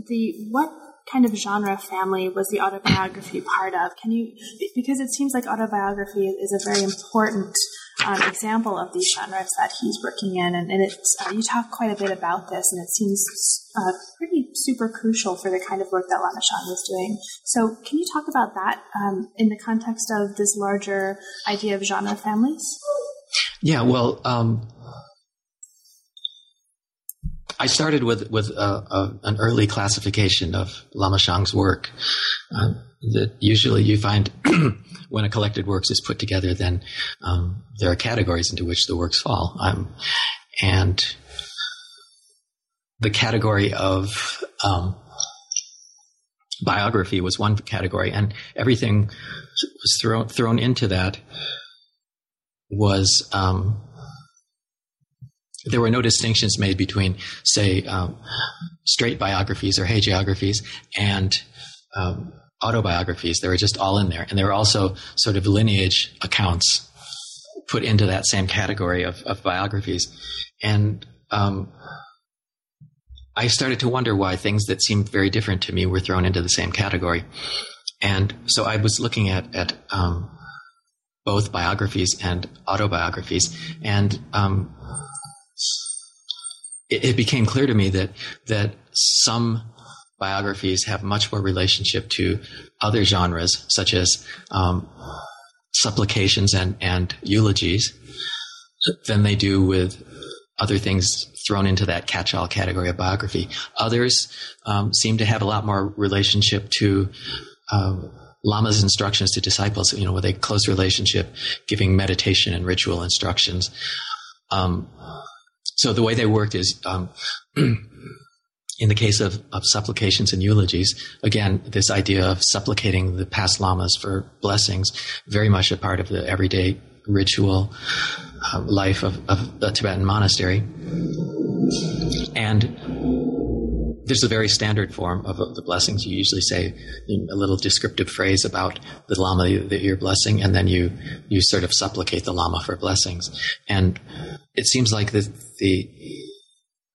the what kind of genre family was the autobiography part of? Can you because it seems like autobiography is a very important um, example of these genres that he's working in, and, and it's uh, you talk quite a bit about this, and it seems uh, pretty super crucial for the kind of work that Lama Shang was doing. So, can you talk about that um, in the context of this larger idea of genre families? Yeah, well, um, I started with with an early classification of Lama Shang's work. Uh, that usually you find when a collected works is put together, then um, there are categories into which the works fall. Um, and the category of um, biography was one category, and everything was thrown thrown into that was um, there were no distinctions made between, say, um, straight biographies or hagiographies and um, autobiographies. They were just all in there. And there were also sort of lineage accounts put into that same category of, of biographies. And um, I started to wonder why things that seemed very different to me were thrown into the same category. And so I was looking at, at um, both biographies and autobiographies. And um, it, it became clear to me that that some biographies have much more relationship to other genres, such as um, supplications and, and eulogies, than they do with other things thrown into that catch-all category of biography. Others um, seem to have a lot more relationship to um, Lama's instructions to disciples, you know, with a close relationship, giving meditation and ritual instructions. Um, so the way they worked is, um, in the case of, of supplications and eulogies, again, this idea of supplicating the past lamas for blessings, very much a part of the everyday ritual uh, life of, of a Tibetan monastery. And there's a very standard form of, the blessings. You usually say a little descriptive phrase about the lama that you're blessing, and then you you sort of supplicate the lama for blessings. And it seems like the the,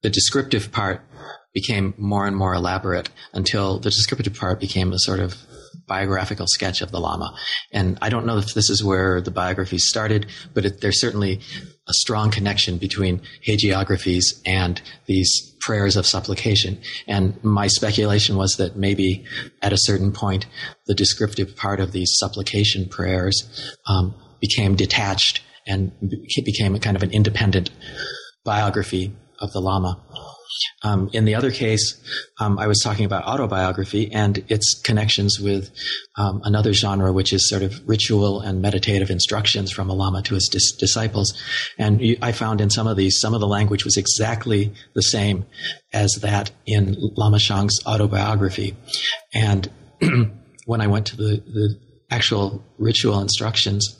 the descriptive part became more and more elaborate until the descriptive part became a sort of biographical sketch of the Lama. And I don't know if this is where the biographies started, but it, there's certainly a strong connection between hagiographies and these prayers of supplication. And my speculation was that maybe at a certain point, the descriptive part of these supplication prayers um, became detached and became a kind of an independent biography of the Lama. Um, in the other case, um, I was talking about autobiography and its connections with um, another genre, which is sort of ritual and meditative instructions from a lama to his dis- disciples. And I found in some of these, some of the language was exactly the same as that in Lama Shang's autobiography. And when I went to the, the actual ritual instructions,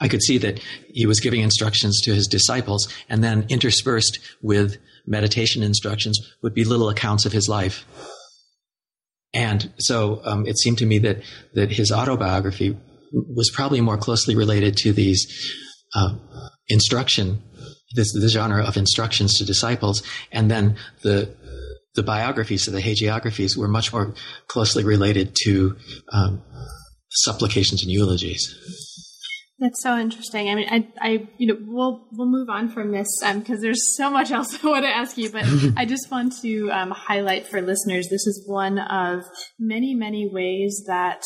I could see that he was giving instructions to his disciples and then interspersed with meditation instructions would be little accounts of his life. And so um, it seemed to me that, that his autobiography was probably more closely related to these uh, instruction, this, the genre of instructions to disciples, and then the the biographies, so the hagiographies, were much more closely related to um, supplications and eulogies. That's so interesting. I mean, I, I, you know, we'll we'll move on from this because um, there's so much else I want to ask you, but I just want to um, highlight for listeners. This is one of many, many ways that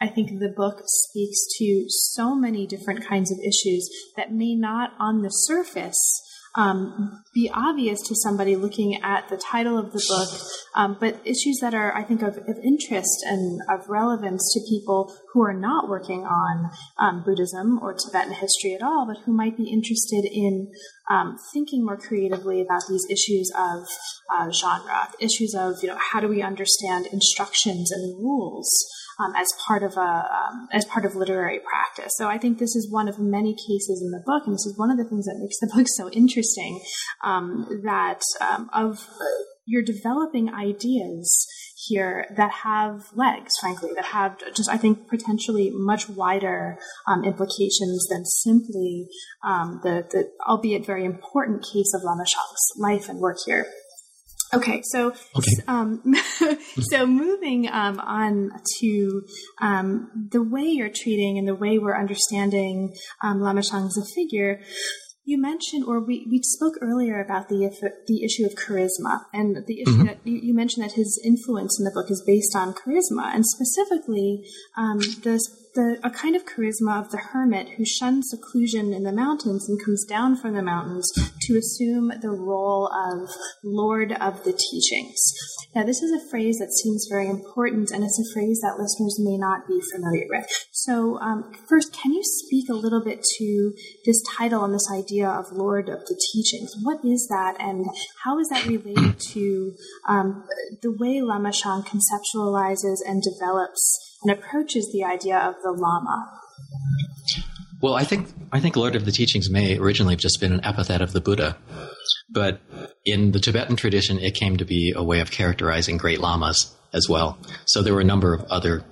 I think the book speaks to so many different kinds of issues that may not on the surface um, be obvious to somebody looking at the title of the book, um, but issues that are, I think, of, of, interest and of relevance to people who are not working on um, Buddhism or Tibetan history at all, but who might be interested in um, thinking more creatively about these issues of uh, genre, issues of, you know, how do we understand instructions and rules um, as part of a um, as part of literary practice. So I think this is one of many cases in the book, and this is one of the things that makes the book so interesting. Um, that um, of uh, you're developing ideas here that have legs, frankly, that have just, I think, potentially much wider um, implications than simply um, the, the, albeit very important case of Lama Shang's life and work here. Okay, so okay. Um, so moving um, on to um, the way you're treating and the way we're understanding um, Lama Shang as a figure. You mentioned, or we, we spoke earlier about the the issue of charisma, and the issue mm-hmm. that you, you, mentioned that his influence in the book is based on charisma, and specifically um, the the, a kind of charisma of the hermit who shuns seclusion in the mountains and comes down from the mountains to assume the role of Lord of the teachings. Now, this is a phrase that seems very important, and it's a phrase that listeners may not be familiar with. So, um, first, can you speak a little bit to this title and this idea of Lord of the teachings? What is that, and how is that related to um, the way Lama Shang conceptualizes and develops and approaches the idea of the Lama? Well, I think I think Lord of the Teachings may originally have just been an epithet of the Buddha, but in the Tibetan tradition, it came to be a way of characterizing great lamas as well. So there were a number of other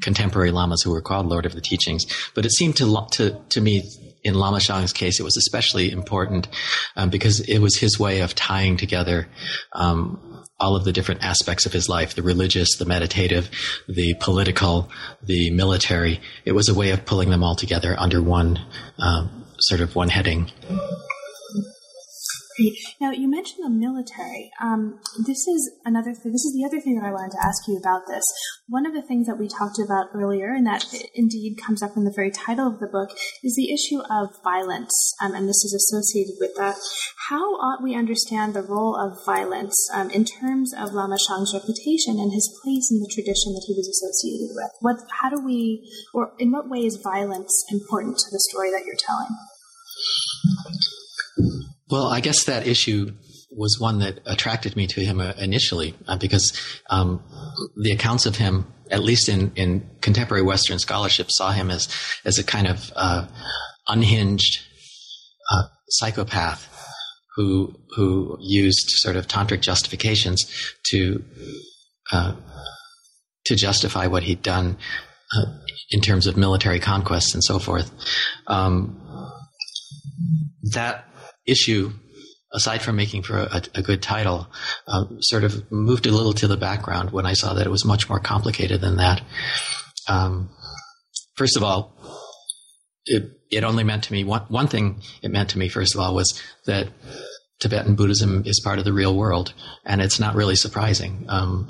contemporary lamas who were called Lord of the Teachings, but it seemed to to to me in Lama Shang's case, it was especially important um, because it was his way of tying together um, all of the different aspects of his life the religious, the meditative, the political, the military. It was a way of pulling them all together under one um, sort of one heading. Great. Now, you mentioned the military. Um, this is another. Th- this is the other thing that I wanted to ask you about. This one of the things that we talked about earlier, and that indeed comes up in the very title of the book, is the issue of violence, um, and this is associated with that. How ought we understand the role of violence um, in terms of Lama Shang's reputation and his place in the tradition that he was associated with? What? How do we, or in what way is violence important to the story that you're telling? Well, I guess that issue was one that attracted me to him uh, initially uh, because um, the accounts of him, at least in, in contemporary Western scholarship, saw him as as a kind of uh, unhinged uh, psychopath who who used sort of tantric justifications to uh, to justify what he'd done uh, in terms of military conquests and so forth. Um, that issue, aside from making for a, a good title, uh, sort of moved a little to the background when I saw that it was much more complicated than that. Um, first of all, it, it only meant to me one, one thing it meant to me, first of all, was that Tibetan Buddhism is part of the real world, and it's not really surprising. Um,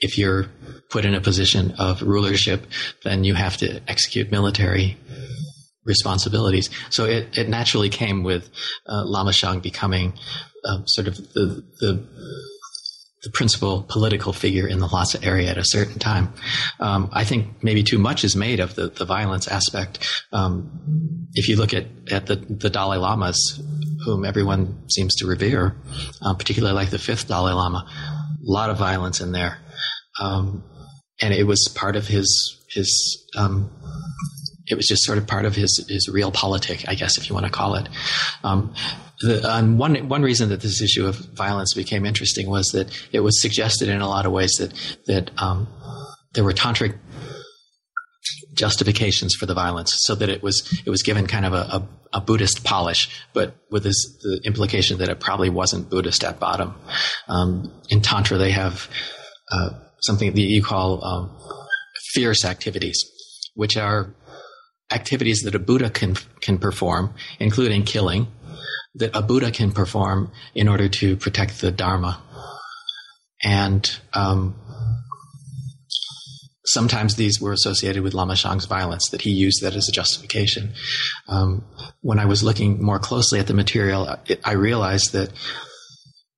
if you're put in a position of rulership, then you have to execute military responsibilities. So it, it naturally came with uh, Lama Shang becoming uh, sort of the, the, the principal political figure in the Lhasa area at a certain time. Um, I think maybe too much is made of the, the violence aspect. Um, if you look at, at the, the Dalai Lamas, whom everyone seems to revere, uh, particularly like the fifth Dalai Lama, a lot of violence in there. Um, and it was part of his his um, it was just sort of part of his his realpolitik, I guess, if you want to call it. Um, the, um, one one reason that this issue of violence became interesting was that it was suggested in a lot of ways that that um, there were tantric justifications for the violence, so that it was it was given kind of a, a, a Buddhist polish, but with this, the implication that it probably wasn't Buddhist at bottom. Um, in tantra, they have uh, something that you call um, fierce activities, which are activities that a Buddha can can perform, including killing, that a Buddha can perform in order to protect the Dharma. And um, sometimes these were associated with Lama Shang's violence, that he used that as a justification. Um, when I was looking more closely at the material, it, I realized that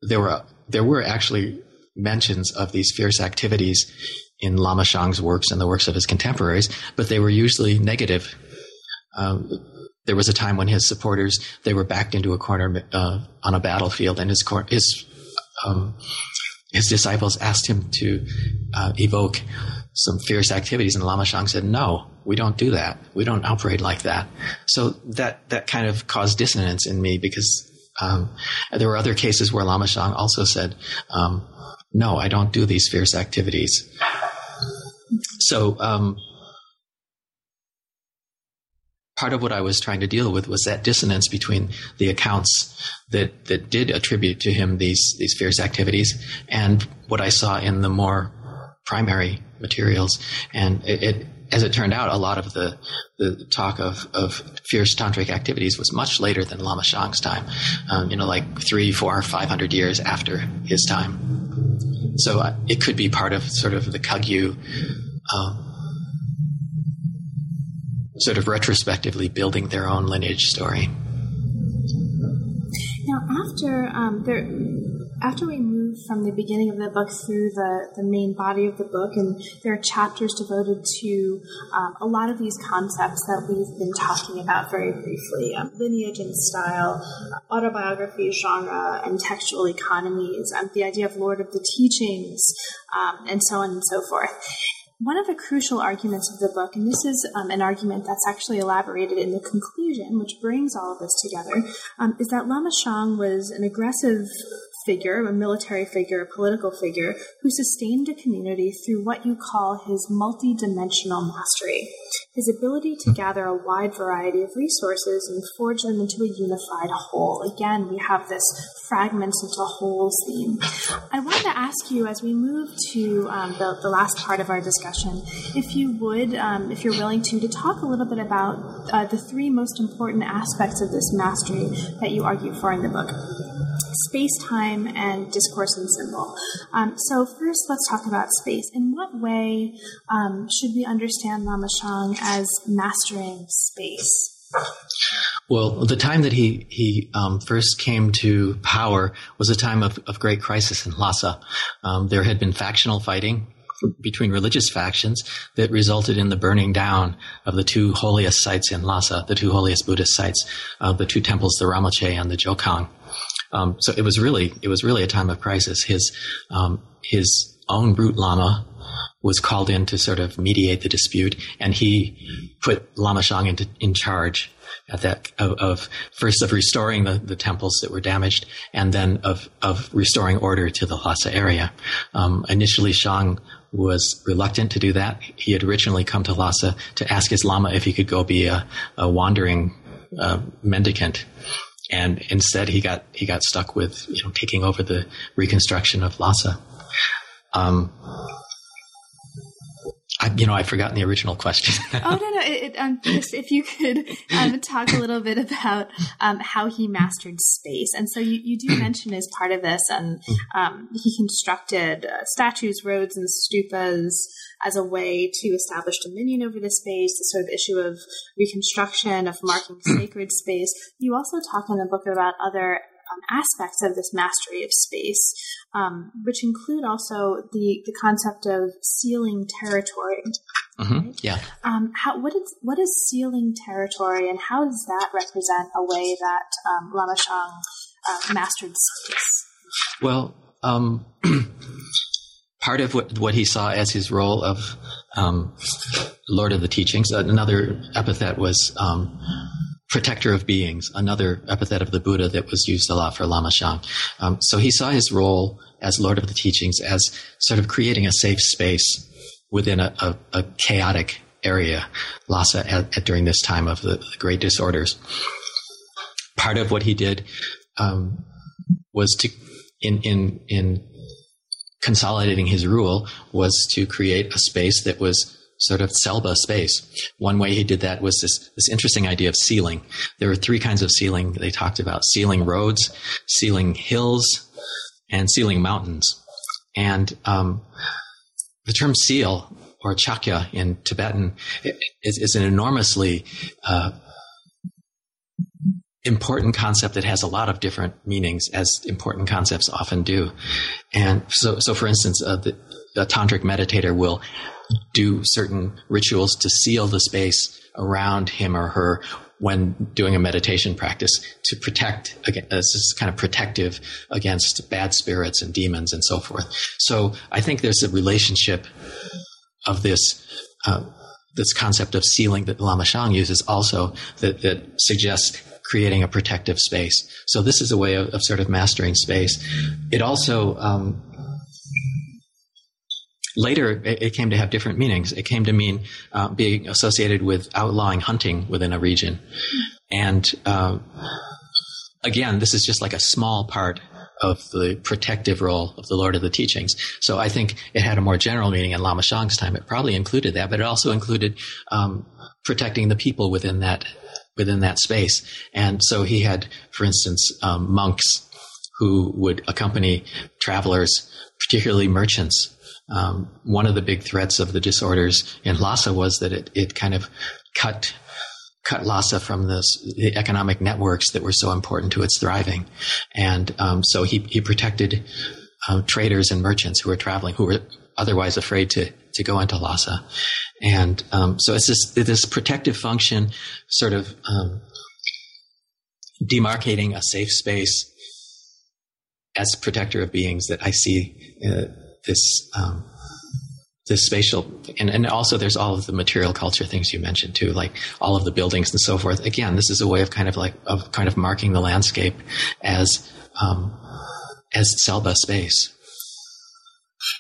there were there were actually mentions of these fierce activities in Lama Shang's works and the works of his contemporaries, but they were usually negative. Um, there was a time when his supporters they were backed into a corner uh, on a battlefield, and his cor- his um, his disciples asked him to uh, evoke some fierce activities, and Lama Shang said, "No, we don't do that. We don't operate like that." So that that kind of caused dissonance in me because um, there were other cases where Lama Shang also said, um, "No, I don't do these fierce activities." So um, part of what I was trying to deal with was that dissonance between the accounts that that did attribute to him these these fierce activities and what I saw in the more primary materials. And it, it as it turned out, a lot of the, the talk of, of fierce tantric activities was much later than Lama Shang's time. Um, you know, like three, four, five hundred years after his time. So uh, it could be part of sort of the Kagyu um, sort of retrospectively building their own lineage story. Now, after um, there, after we move from the beginning of the book through the, the main body of the book, and there are chapters devoted to um, a lot of these concepts that we've been talking about very briefly um, lineage and style, autobiography, genre, and textual economies, um, the idea of Lord of the Teachings, um, and so on and so forth. One of the crucial arguments of the book, and this is um, an argument that's actually elaborated in the conclusion, which brings all of this together, um, is that Lama Shang was an aggressive figure, a military figure, a political figure, who sustained a community through what you call his multidimensional mastery, his ability to gather a wide variety of resources and forge them into a unified whole. Again, we have this fragments into wholes theme. I wanted to ask you, as we move to um, the, the last part of our discussion, if you would, um, if you're willing to, to talk a little bit about uh, the three most important aspects of this mastery that you argue for in the book space, time, and discourse and symbol. Um, so, first, let's talk about space. In what way um, should we understand Lama Shang as mastering space? Well, the time that he he um, first came to power was a time of, of great crisis in Lhasa. Um, there had been factional fighting between religious factions that resulted in the burning down of the two holiest sites in Lhasa, the two holiest Buddhist sites, uh, the two temples, the Ramoche and the Jokhang. Um, so it was really it was really a time of crisis. His um, his own root lama was called in to sort of mediate the dispute, and he put Lama Shang into, in charge at that of, of, first of restoring the, the temples that were damaged, and then of of restoring order to the Lhasa area. Um, initially, Shang was reluctant to do that. He had originally come to Lhasa to ask his lama if he could go be a, a wandering uh, mendicant and instead he got he got stuck with you know taking over the reconstruction of Lhasa. Um, I, you know, I've forgotten the original question. oh no, no! It, it, um, just if you could um, talk a little bit about um, how he mastered space, and so you, you do mention as part of this, and um, he constructed uh, statues, roads, and stupas as a way to establish dominion over the space. The sort of issue of reconstruction, of marking sacred space. You also talk in the book about other um, aspects of this mastery of space, um, which include also the, the concept of sealing territory. Mm-hmm. Right? Yeah. Um, how, what is what is sealing territory, and how does that represent a way that um, Lama Shang uh, mastered space? Well, um, part of what, what he saw as his role of um, Lord of the Teachings, another epithet was protector of beings, another epithet of the Buddha that was used a lot for Lama Shang. Um, so he saw his role as Lord of the Teachings as sort of creating a safe space within a, a, a chaotic area, Lhasa, at, at, during this time of the, the, great disorders. Part of what he did um, was to, in, in, in consolidating his rule, was to create a space that was sort of Selba space. One way he did that was this, this interesting idea of sealing. There were three kinds of sealing they talked about sealing roads, sealing hills, and sealing mountains. And um, the term seal or Chakya in Tibetan is, is an enormously uh, important concept that has a lot of different meanings, as important concepts often do. And so, so for instance, uh, the, a tantric meditator will do certain rituals to seal the space around him or her when doing a meditation practice to protect against uh, this is kind of protective against bad spirits and demons and so forth. So I think there's a relationship of this uh, this concept of sealing that Lama Shang uses also that, that suggests creating a protective space. So this is a way of, of sort of mastering space. It also um, later it, it, came to have different meanings. It came to mean uh, being associated with outlawing hunting within a region, and uh, again, this is just like a small part of the protective role of the Lord of the Teachings. So I think it had a more general meaning in Lama Shang's time. It probably included that, but it also included um, protecting the people within that within that space. And so he had, for instance, um, monks who would accompany travelers, particularly merchants. Um, one of the big threats of the disorders in Lhasa was that it, it kind of cut cut Lhasa from this, the economic networks that were so important to its thriving. And um, so he, he protected um, traders and merchants who were traveling, who were otherwise afraid to, to go into Lhasa. And um, so it's this, this protective function, sort of um, demarcating a safe space as protector of beings that I see uh, this um, this spatial and, and also there's all of the material culture things you mentioned too like all of the buildings and so forth. Again this is a way of kind of like of kind of marking the landscape as um, as selba space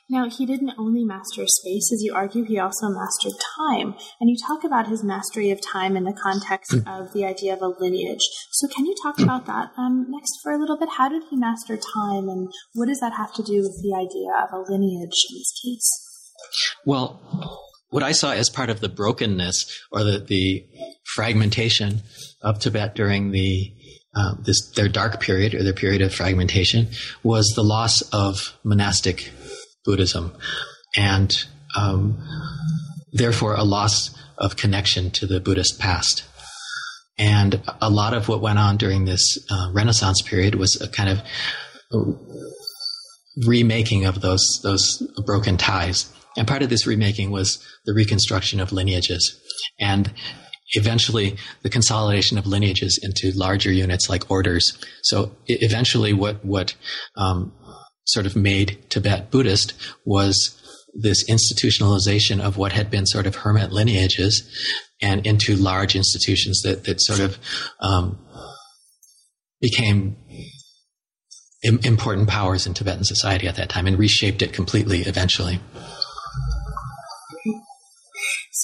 now, he didn't only master space, as you argue, he also mastered time. And you talk about his mastery of time in the context mm. of the idea of a lineage. So, can you talk about that um, next for a little bit? How did he master time, and what does that have to do with the idea of a lineage in this case? Well, what I saw as part of the brokenness or the, the fragmentation of Tibet during the uh, this their dark period or their period of fragmentation was the loss of monastic Buddhism, and um, therefore a loss of connection to the Buddhist past. And a lot of what went on during this uh, Renaissance period was a kind of remaking of those those broken ties. And part of this remaking was the reconstruction of lineages, and eventually the consolidation of lineages into larger units like orders. So eventually, what what um, sort of made Tibet Buddhist was this institutionalization of what had been sort of hermit lineages and into large institutions that, that sort of um, became Im- important powers in Tibetan society at that time and reshaped it completely eventually.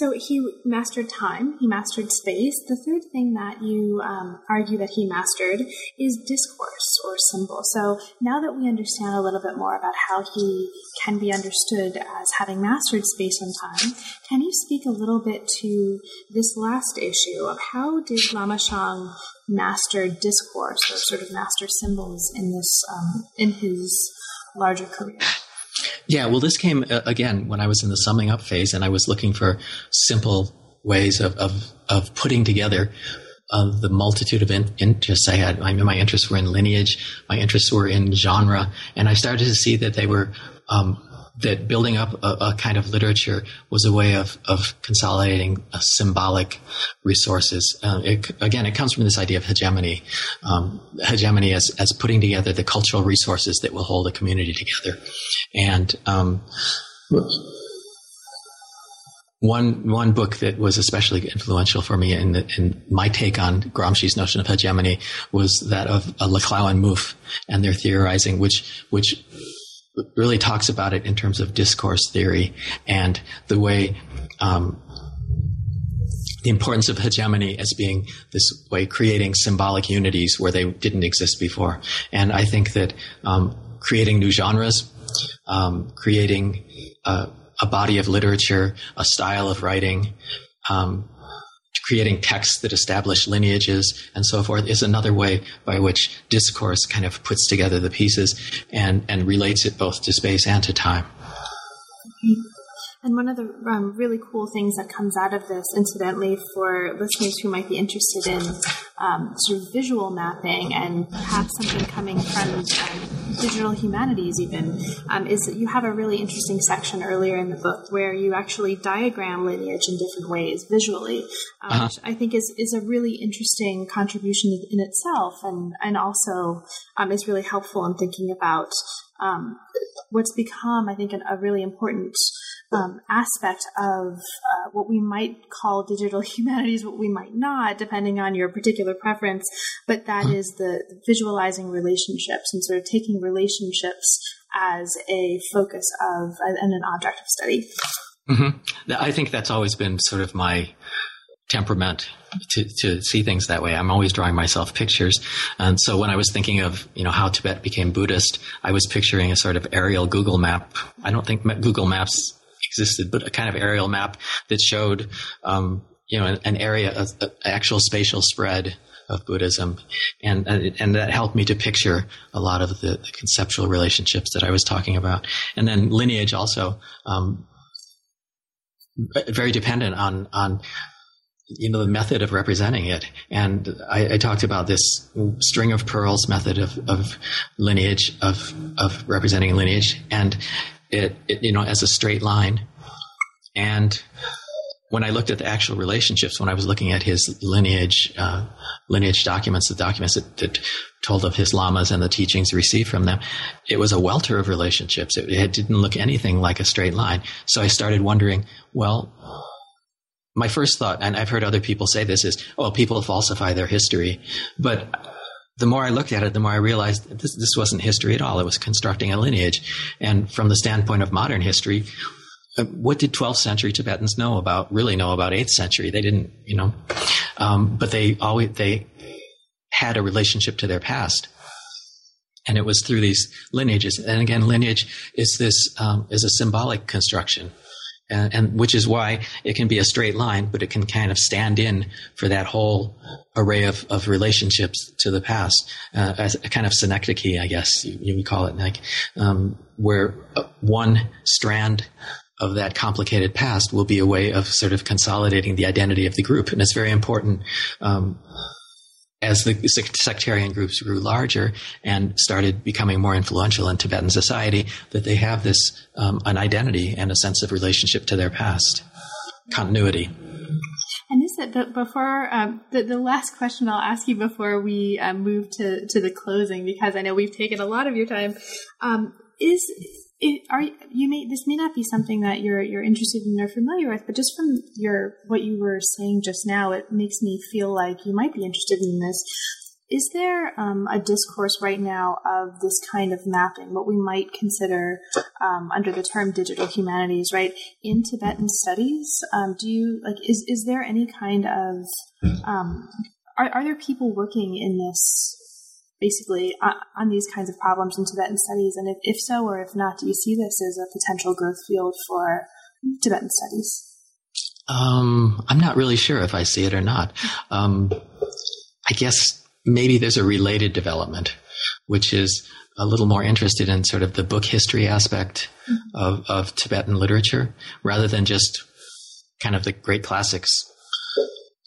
So he mastered time, he mastered space. The third thing that you um, argue that he mastered is discourse or symbol. So now that we understand a little bit more about how he can be understood as having mastered space and time, can you speak a little bit to this last issue of how did Lama Shang master discourse or sort of master symbols in this um, in his larger career? Yeah, well, this came uh, again when I was in the summing up phase, and I was looking for simple ways of of, of putting together uh, the multitude of in- interests I had. I mean, my interests were in lineage, my interests were in genre, and I started to see that they were um, that building up a, a, kind of literature was a way of, of consolidating symbolic resources. Uh, it, again, it comes from this idea of hegemony, um, hegemony as, as putting together the cultural resources that will hold a community together. And um, one one book that was especially influential for me in, the, in my take on Gramsci's notion of hegemony was that of uh, Laclau and Mouffe and their theorizing, which which really talks about it in terms of discourse theory and the way um, the importance of hegemony as being this way creating symbolic unities where they didn't exist before. And I think that um, creating new genres, um, creating a, a, body of literature, a style of writing, um, creating texts that establish lineages and so forth is another way by which discourse kind of puts together the pieces and, and relates it both to space and to time. And one of the um, really cool things that comes out of this, incidentally, for listeners who might be interested in um, sort of visual mapping and perhaps something coming from um, digital humanities, even, um, is that you have a really interesting section earlier in the book where you actually diagram lineage in different ways visually, um, uh-huh. which I think is, is a really interesting contribution in itself and, and also um, is really helpful in thinking about what's become, I think, a really important um, aspect of uh, what we might call digital humanities, what we might not, depending on your particular preference. But that is the visualizing relationships and sort of taking relationships as a focus of and an object of study. Mm-hmm. I think that's always been sort of my temperament to, to see things that way. I'm always drawing myself pictures. And so when I was thinking of, you know, how Tibet became Buddhist, I was picturing a sort of aerial Google map. I don't think Google Maps existed, but a kind of aerial map that showed, um, you know, an, an area, of, uh, actual spatial spread of Buddhism, and and that helped me to picture a lot of the, the conceptual relationships that I was talking about, and then lineage also. Um, very dependent on on you know the method of representing it and I, I, talked about this string of pearls method of, of lineage of of representing lineage and it, it, you know, as a straight line. And when I looked at the actual relationships, when I was looking at his lineage, uh, lineage documents, the documents that, that, told of his lamas and the teachings received from them, it was a welter of relationships. It, it didn't look anything like a straight line. So I started wondering, well, my first thought, and I've heard other people say this, is, oh, people falsify their history. But the more I looked at it, the more I realized this, this wasn't history at all. It was constructing a lineage. And from the standpoint of modern history, uh, what did 12th century Tibetans know about, really know about 8th century? They didn't, you know, um, but they always, they had a relationship to their past. And it was through these lineages. And again, lineage is this, um, is a symbolic construction and, and, which is why it can be a straight line, but it can kind of stand in for that whole array of, of relationships to the past, uh, as a kind of synecdoche, I guess you, you would call it, like um, where uh, one strand of that complicated past will be a way of sort of consolidating the identity of the group, and it's very important. Um, as the sectarian groups grew larger and started becoming more influential in Tibetan society, that they have this um, an identity and a sense of relationship to their past, continuity. And is it before um, the, the last question I'll ask you before we um, move to, to the closing, because I know we've taken a lot of your time, um, is it, are you may this may not be something that you're you're interested in or familiar with, but just from your what you were saying just now, it makes me feel like you might be interested in this. Is there um, a discourse right now of this kind of mapping, what we might consider um, under the term digital humanities, right, in Tibetan studies? Um, do you like is is there any kind of um, are, are there people working in this basically on, on, these kinds of problems in Tibetan studies? And if, if so or if not, do you see this as a potential growth field for Tibetan studies? Um, I'm not really sure if I see it or not. Um, I guess maybe there's a related development, which is a little more interested in sort of the book history aspect mm-hmm. of, of Tibetan literature rather than just kind of the great classics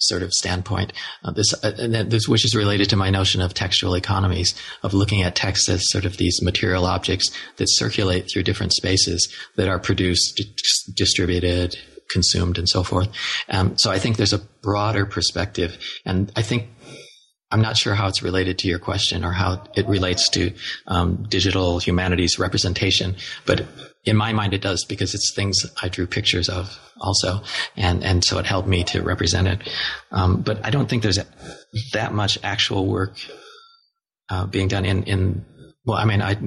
sort of standpoint. Uh, this, uh, this, which is related to my notion of textual economies, of looking at text as sort of these material objects that circulate through different spaces that are produced, distributed, consumed, and so forth. Um, so I think there's a broader perspective, and I think I'm not sure how it's related to your question or how it relates to um, digital humanities representation, but in my mind it does because it's things I drew pictures of also, and and so it helped me to represent it. Um, but I don't think there's that much actual work uh, being done in in. Well, I mean, I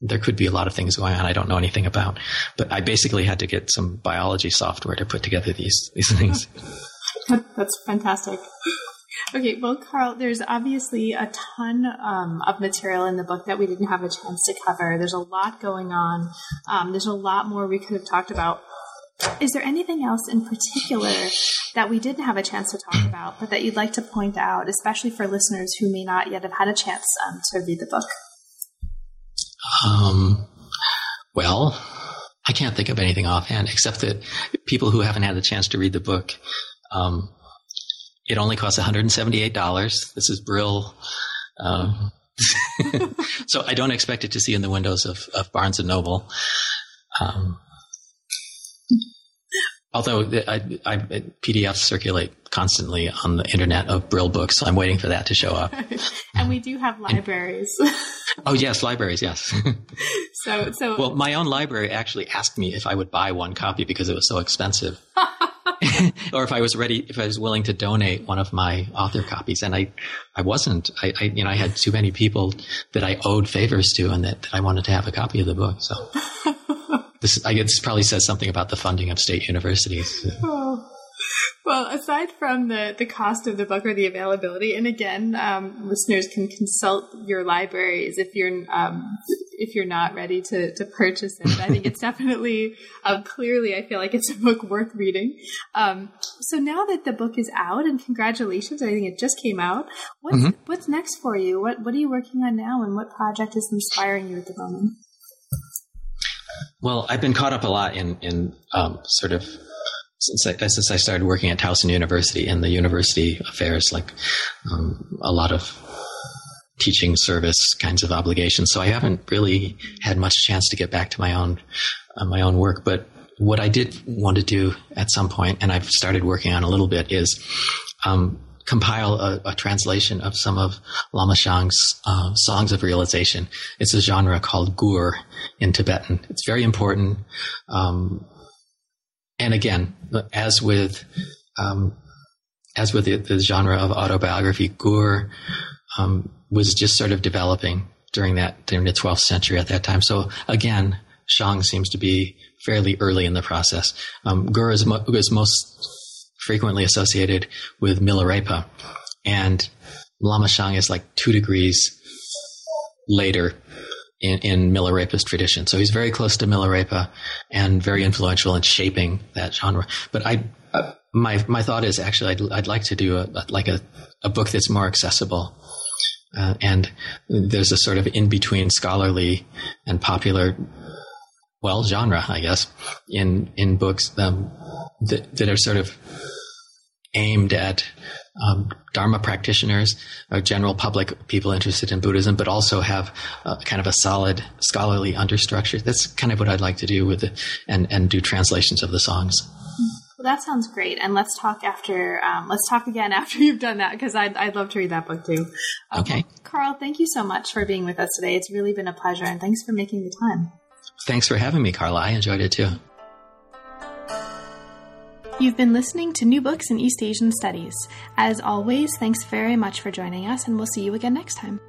there could be a lot of things going on I don't know anything about, but I basically had to get some biology software to put together these these things. That's fantastic. Okay, well, Carl, there's obviously a ton um, of material in the book that we didn't have a chance to cover. There's a lot going on. Um, there's a lot more we could have talked about. Is there anything else in particular that we didn't have a chance to talk about, but that you'd like to point out, especially for listeners who may not yet have had a chance um, to read the book? Um, well, I can't think of anything offhand except that people who haven't had the chance to read the book, um, it only costs $178. This is Brill. Um, so I don't expect it to see in the windows of, of Barnes and Noble. Um, although I, I, PDFs circulate constantly on the internet of Brill books, so I'm waiting for that to show up. and we do have libraries. oh yes, libraries, yes. so, so well, my own library actually asked me if I would buy one copy because it was so expensive. or if I was ready, if I was willing to donate one of my author copies, and I, I wasn't. I, I you know, I had too many people that I owed favors to, and that, that I wanted to have a copy of the book. So this, I guess, probably says something about the funding of state universities. Oh. Well, aside from the, the cost of the book or the availability, and again, um, listeners can consult your libraries if you're um, if you're not ready to, to purchase it. I think it's definitely uh, clearly. I feel like it's a book worth reading. Um, so now that the book is out, and congratulations! I think it just came out. What's mm-hmm. what's next for you? What what are you working on now, and what project is inspiring you at the moment? Well, I've been caught up a lot in in um, sort of since I, since I started working at Towson University in the university affairs, like um, a lot of teaching service kinds of obligations. So I haven't really had much chance to get back to my own uh, my own work. But what I did want to do at some point, and I've started working on a little bit, is um, compile a, a, translation of some of Lama Shang's uh, songs of realization. It's a genre called gur in Tibetan. It's very important. Um, and again, as with um, as with the, the, genre of autobiography, gur um, was just sort of developing during that during the 12th century at that time. So again, Shang seems to be fairly early in the process. Um, gur is, mo- is most frequently associated with Milarepa, and Lama Shang is like two degrees later in, in Milarepa's tradition. So he's very close to Milarepa and very influential in shaping that genre. But I, uh, my my thought is actually I'd, I'd like to do a, like a, a book that's more accessible. Uh, and there's a sort of in between scholarly and popular, well, genre, I guess, in in books um, that that are sort of aimed at um, Dharma practitioners, or general public people interested in Buddhism, but also have uh, kind of a solid scholarly understructure. That's kind of what I'd like to do with it, and and do translations of the songs. Well, that sounds great. And let's talk after. Um, let's talk again after you've done that because I'd I'd love to read that book too. Um, okay, Carl, thank you so much for being with us today. It's really been a pleasure, and thanks for making the time. Thanks for having me, Carla. I enjoyed it too. You've been listening to New Books in East Asian Studies. As always, thanks very much for joining us, and we'll see you again next time.